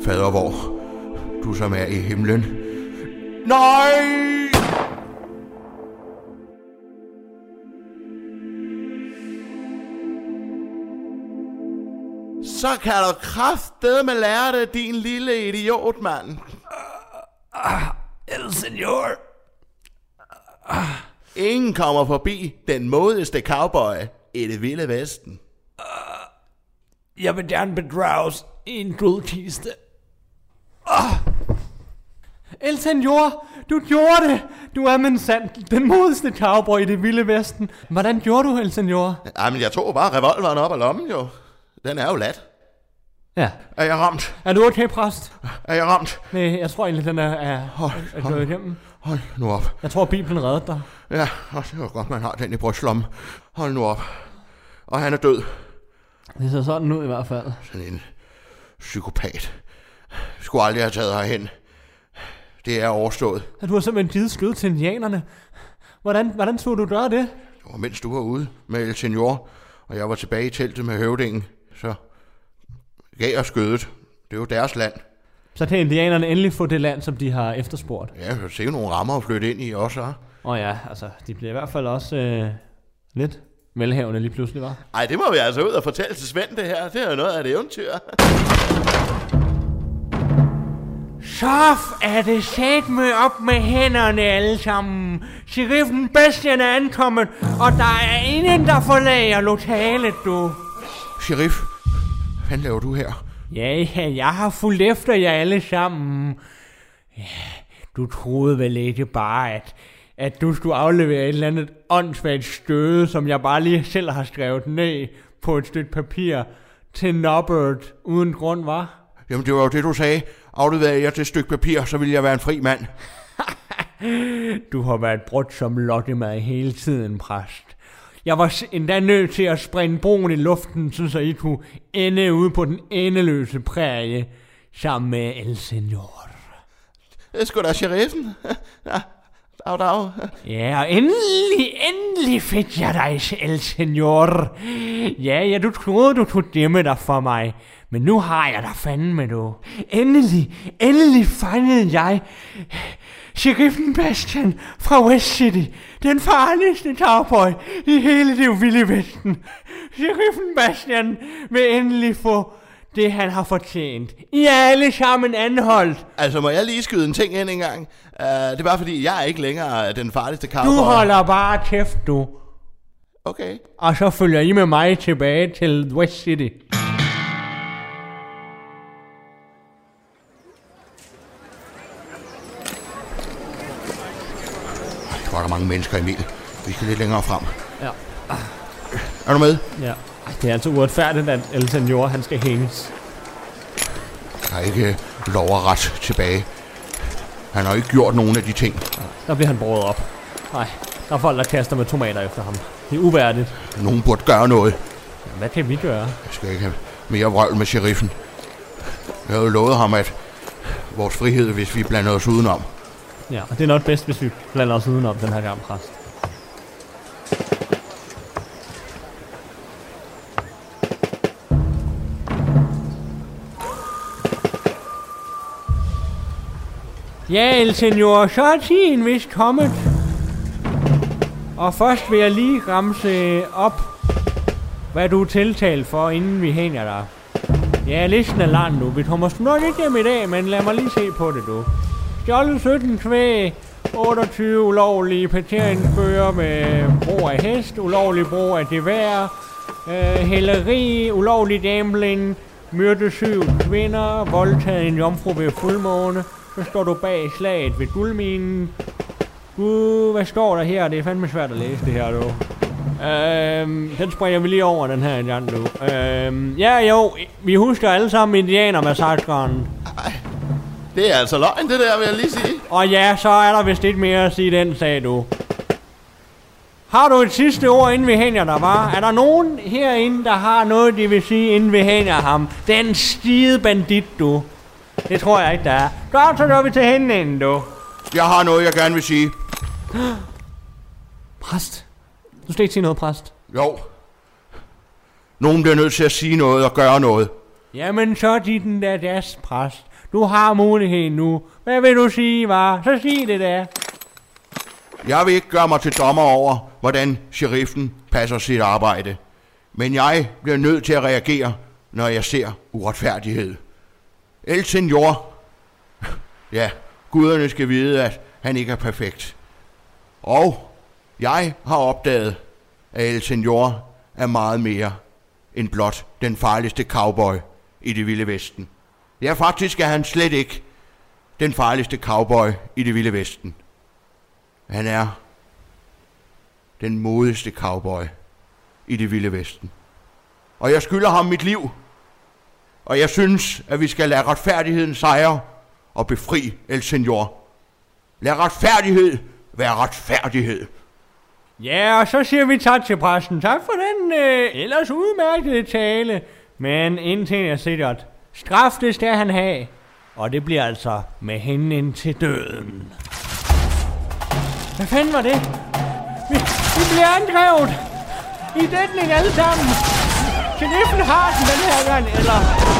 Fader, hvor du som er i himlen. Nej! Så kan du kraftedeme lære det, din lille idiot, mand. El senor. Ingen kommer forbi den modigste cowboy i det vilde vesten. Jeg vil gerne bedrages i en guldkiste. Ah. El senor, du gjorde det. Du er men sandt den modigste cowboy i det vilde vesten. Hvordan gjorde du, El senor? Ej, men jeg tog bare revolveren op af lommen, jo. Den er jo lat. Ja. Er jeg ramt? Er du okay, præst? Er jeg ramt? Nej, jeg tror egentlig, den er, er, Hold, er gået igennem. Hold nu op. Jeg tror, Bibelen reddede dig. Ja, og det var godt, man har den i brystlommen. Hold nu op. Og han er død. Det ser sådan ud i hvert fald. Sådan en psykopat. Skulle aldrig have taget herhen. Det er overstået. At du har simpelthen givet skød til indianerne. Hvordan, hvordan tog du gøre det? Det var mens du var ude med El Senor, og jeg var tilbage i teltet med høvdingen, så gav jeg skødet. Det er jo deres land. Så kan indianerne endelig få det land, som de har efterspurgt. Ja, jeg kan se nogle rammer at flytte ind i også? Åh oh ja, altså, de bliver i hvert fald også øh, lidt velhavende lige pludselig, var. Ej, det må vi altså ud og fortælle til Svend det her. Det er jo noget af et eventyr. Så er det sat med op med hænderne alle sammen. Sheriffen Bastian er ankommet, og der er ingen, der forlager lokalet, du. Sheriff, hvad laver du her? Ja, ja, jeg har fulgt efter jer alle sammen. Ja, du troede vel ikke bare, at, at du skulle aflevere et eller andet åndssvagt støde, som jeg bare lige selv har skrevet ned på et stykke papir til Norbert uden grund, var? Jamen, det var jo det, du sagde. Afleverede jeg til et stykke papir, så ville jeg være en fri mand. [LAUGHS] Du har været brudt som lokkemad hele tiden, præst. Jeg var endda nødt til at springe broen i luften, så, I kunne ende ude på den endeløse prærie sammen med El Senor. Det er sgu da sheriffen. [LAUGHS] Ja, dag, dag. Ja, og endelig, endelig fik jeg dig, El Senor. Ja, ja, du troede, du kunne gemme dig for mig. Men nu har jeg dig fandme, du. Endelig, endelig fangede jeg Sheriffen Bastian fra West City. Den farligste cowboy i hele det vilde vesten. Sheriffen Bastian vil endelig få det, han har fortjent. I er alle sammen anholdt. Altså, må jeg lige skyde en ting ind en gang? Uh, det er bare fordi, jeg er ikke længere den farligste Du cowboy. holder bare kæft, du. Okay. Og så følger I med mig tilbage til West City. Hvor er der mange mennesker, Emil. Vi skal lidt længere frem. Ja. Er du med? Ja. Ej, det er altså uretfærdigt, at El Senor, han skal hænges. Der er ikke øh, lov og ret tilbage. Han har ikke gjort nogen af de ting. Der bliver han båret op. Nej, der er folk, der kaster med tomater efter ham. Det er uværdigt. Nogen burde gøre noget. Hvad kan vi gøre? Jeg skal ikke have mere vrøvl med sheriffen. Jeg havde lovet ham, at vores frihed, hvis vi blander os udenom. Ja, og det er nok bedst, hvis vi blander os udenom den her gang, præst. Ja, El Senor, så er tiden vist kommet. Og først vil jeg lige ramse op, hvad du er tiltalt for, inden vi hænger dig. Ja, listen er lang nu. Vi kommer nok ikke hjem i dag, men lad mig lige se på det, du. Stjålet 17 kvæg, 28 ulovlige parkeringsbøger med brug af hest, ulovlig brug af gevær, øh, hæleri, ulovlig gambling, myrdet syv kvinder, voldtaget en jomfru ved fuldmåne. Så står du bag slaget ved guldminen. Gud, hvad står der her? Det er fandme svært at læse det her, du. Øhm, den springer vi lige over, den her gang, du. Øhm, ja, jo, vi husker alle sammen indianermassakren. Det er altså løgn, det der, vil jeg lige sige. Og ja, så er der vist lidt mere at sige den sag, du. Har du et sidste ord, inden vi hænger der, var? Er der nogen herinde, der har noget, de vil sige, inden vi hænger ham? Den skide bandit, du. Det tror jeg ikke, der er. Godt, så går vi til hænden, du. Jeg har noget, jeg gerne vil sige. [GASPS] Præst. Du skal ikke sige noget, præst. Jo. Nogen bliver nødt til at sige noget og gøre noget. Jamen, så er den der das, præst. Du har muligheden nu. Hvad vil du sige, var? Så sig det da. Jeg vil ikke gøre mig til dommer over, hvordan sheriffen passer sit arbejde. Men jeg bliver nødt til at reagere, når jeg ser uretfærdighed. El Senor. Ja, guderne skal vide, at han ikke er perfekt. Og jeg har opdaget, at El Senor er meget mere end blot den farligste cowboy i det vilde vesten. Ja, faktisk er han slet ikke den farligste cowboy i det vilde vesten. Han er den modigste cowboy i det vilde vesten. Og jeg skylder ham mit liv. Og jeg synes, at vi skal lade retfærdigheden sejre og befri El Senor. Lad retfærdighed være retfærdighed. Ja, og så siger vi tak til præsten. Tak for den øh, ellers udmærkede tale. Men en ting er sikkert. Straf, det skal han have. Og det bliver altså med hende til døden. Hvad fanden var det? Vi, vi bliver angrevet. I dækning alle sammen. Sheriffen har den den her gang, eller...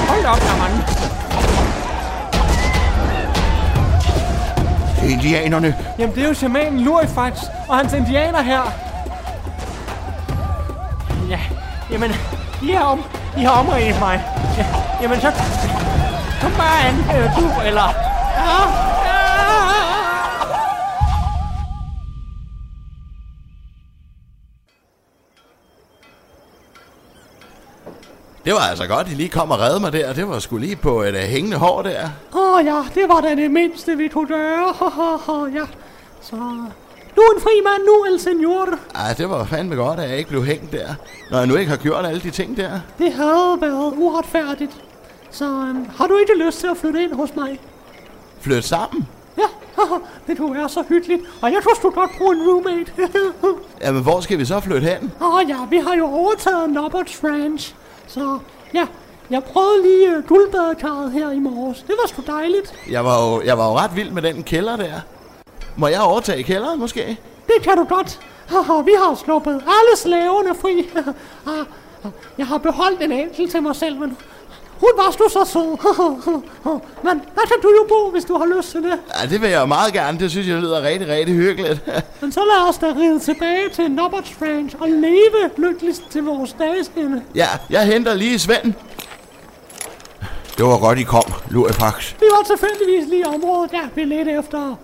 Hold op, der mand. Det er indianerne. Jamen, det er jo shamanen Lurifax og hans indianer her. Ja, jamen, I har, om, I har omringet mig. Ja, jamen, så kom bare an, øh, du, eller... Ja, ja. Det var altså godt, I lige kom og redde mig der. Det var sgu lige på et uh, hængende hår der. Åh oh, ja, det var da det mindste, vi kunne gøre. ja, så... Du er en fri mand nu, El Senor. Ej, det var fandme godt, at jeg ikke blev hængt der. Når jeg nu ikke har gjort alle de ting der. Det havde været uretfærdigt. Så øhm, har du ikke lyst til at flytte ind hos mig? Flytte sammen? Ja, det kunne være så hyggeligt. Og jeg tror, du godt bruge en roommate. [LAUGHS] Jamen, hvor skal vi så flytte hen? Åh oh, ja, vi har jo overtaget Nobberts Ranch. Så ja, jeg prøvede lige uh, guldbadekarret her i morges. Det var sgu dejligt. Jeg var, jo, jeg var jo ret vild med den kælder der. Må jeg overtage kælderen måske? Det kan du godt. Haha, vi har sluppet alle slaverne fri. [LAUGHS] jeg har beholdt en enkelt til mig selv, men hun var du så sød. [LAUGHS] men der kan du jo bo, hvis du har lyst til det. Ja, det vil jeg meget gerne. Det synes jeg lyder rigtig, rigtig hyggeligt. [LAUGHS] men så lad os da ride tilbage til Nobberts Ranch og leve lykkeligt til vores dagesinde. Ja, jeg henter lige Svend. Det var godt, I kom, Lurifax. Vi var tilfældigvis lige i området, der vi lidt efter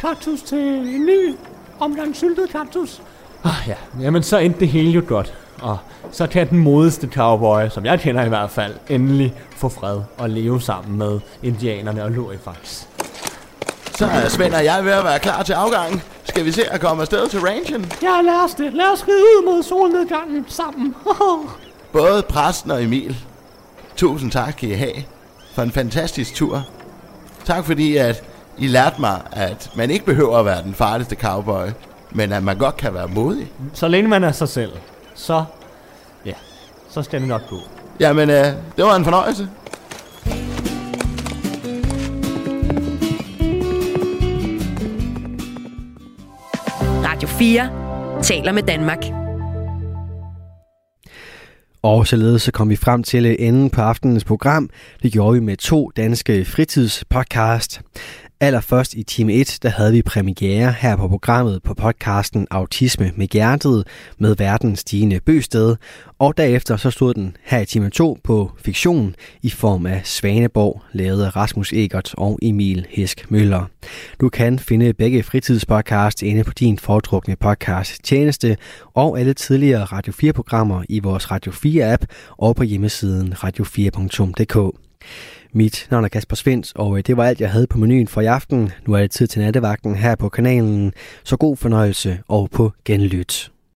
kaktus til en ny omgang syltet kaktus. Ah, ja, jamen så endte det hele jo godt. Og så kan den modeste cowboy, som jeg kender i hvert fald, endelig få fred og leve sammen med indianerne og Lurifax. Så er Svend og jeg ved at være klar til afgangen. Skal vi se at komme afsted til ranchen? Ja, lad os det. Lad os ride ud mod solnedgangen sammen. [LAUGHS] Både præsten og Emil. Tusind tak I have for en fantastisk tur. Tak fordi, at I lærte mig, at man ikke behøver at være den farligste cowboy, men at man godt kan være modig. Så længe man er sig selv, så, ja, så skal det nok gå. Jamen, øh, det var en fornøjelse. Radio 4 taler med Danmark. Og således så kom vi frem til enden på aftenens program. Det gjorde vi med to danske fritidspodcast. Allerførst i time 1, der havde vi premiere her på programmet på podcasten Autisme med Hjertet med verdens Stine Bøsted, og derefter så stod den her i time 2 på fiktion i form af Svaneborg, lavet af Rasmus Egert og Emil Hesk Møller. Du kan finde begge fritidspodcast inde på din foretrukne podcast tjeneste og alle tidligere Radio 4-programmer i vores Radio 4-app og på hjemmesiden radio4.dk. Mit navn er Kasper Svens, og øh, det var alt, jeg havde på menuen for i aften. Nu er det tid til nattevagten her på kanalen, så god fornøjelse og på genlyt.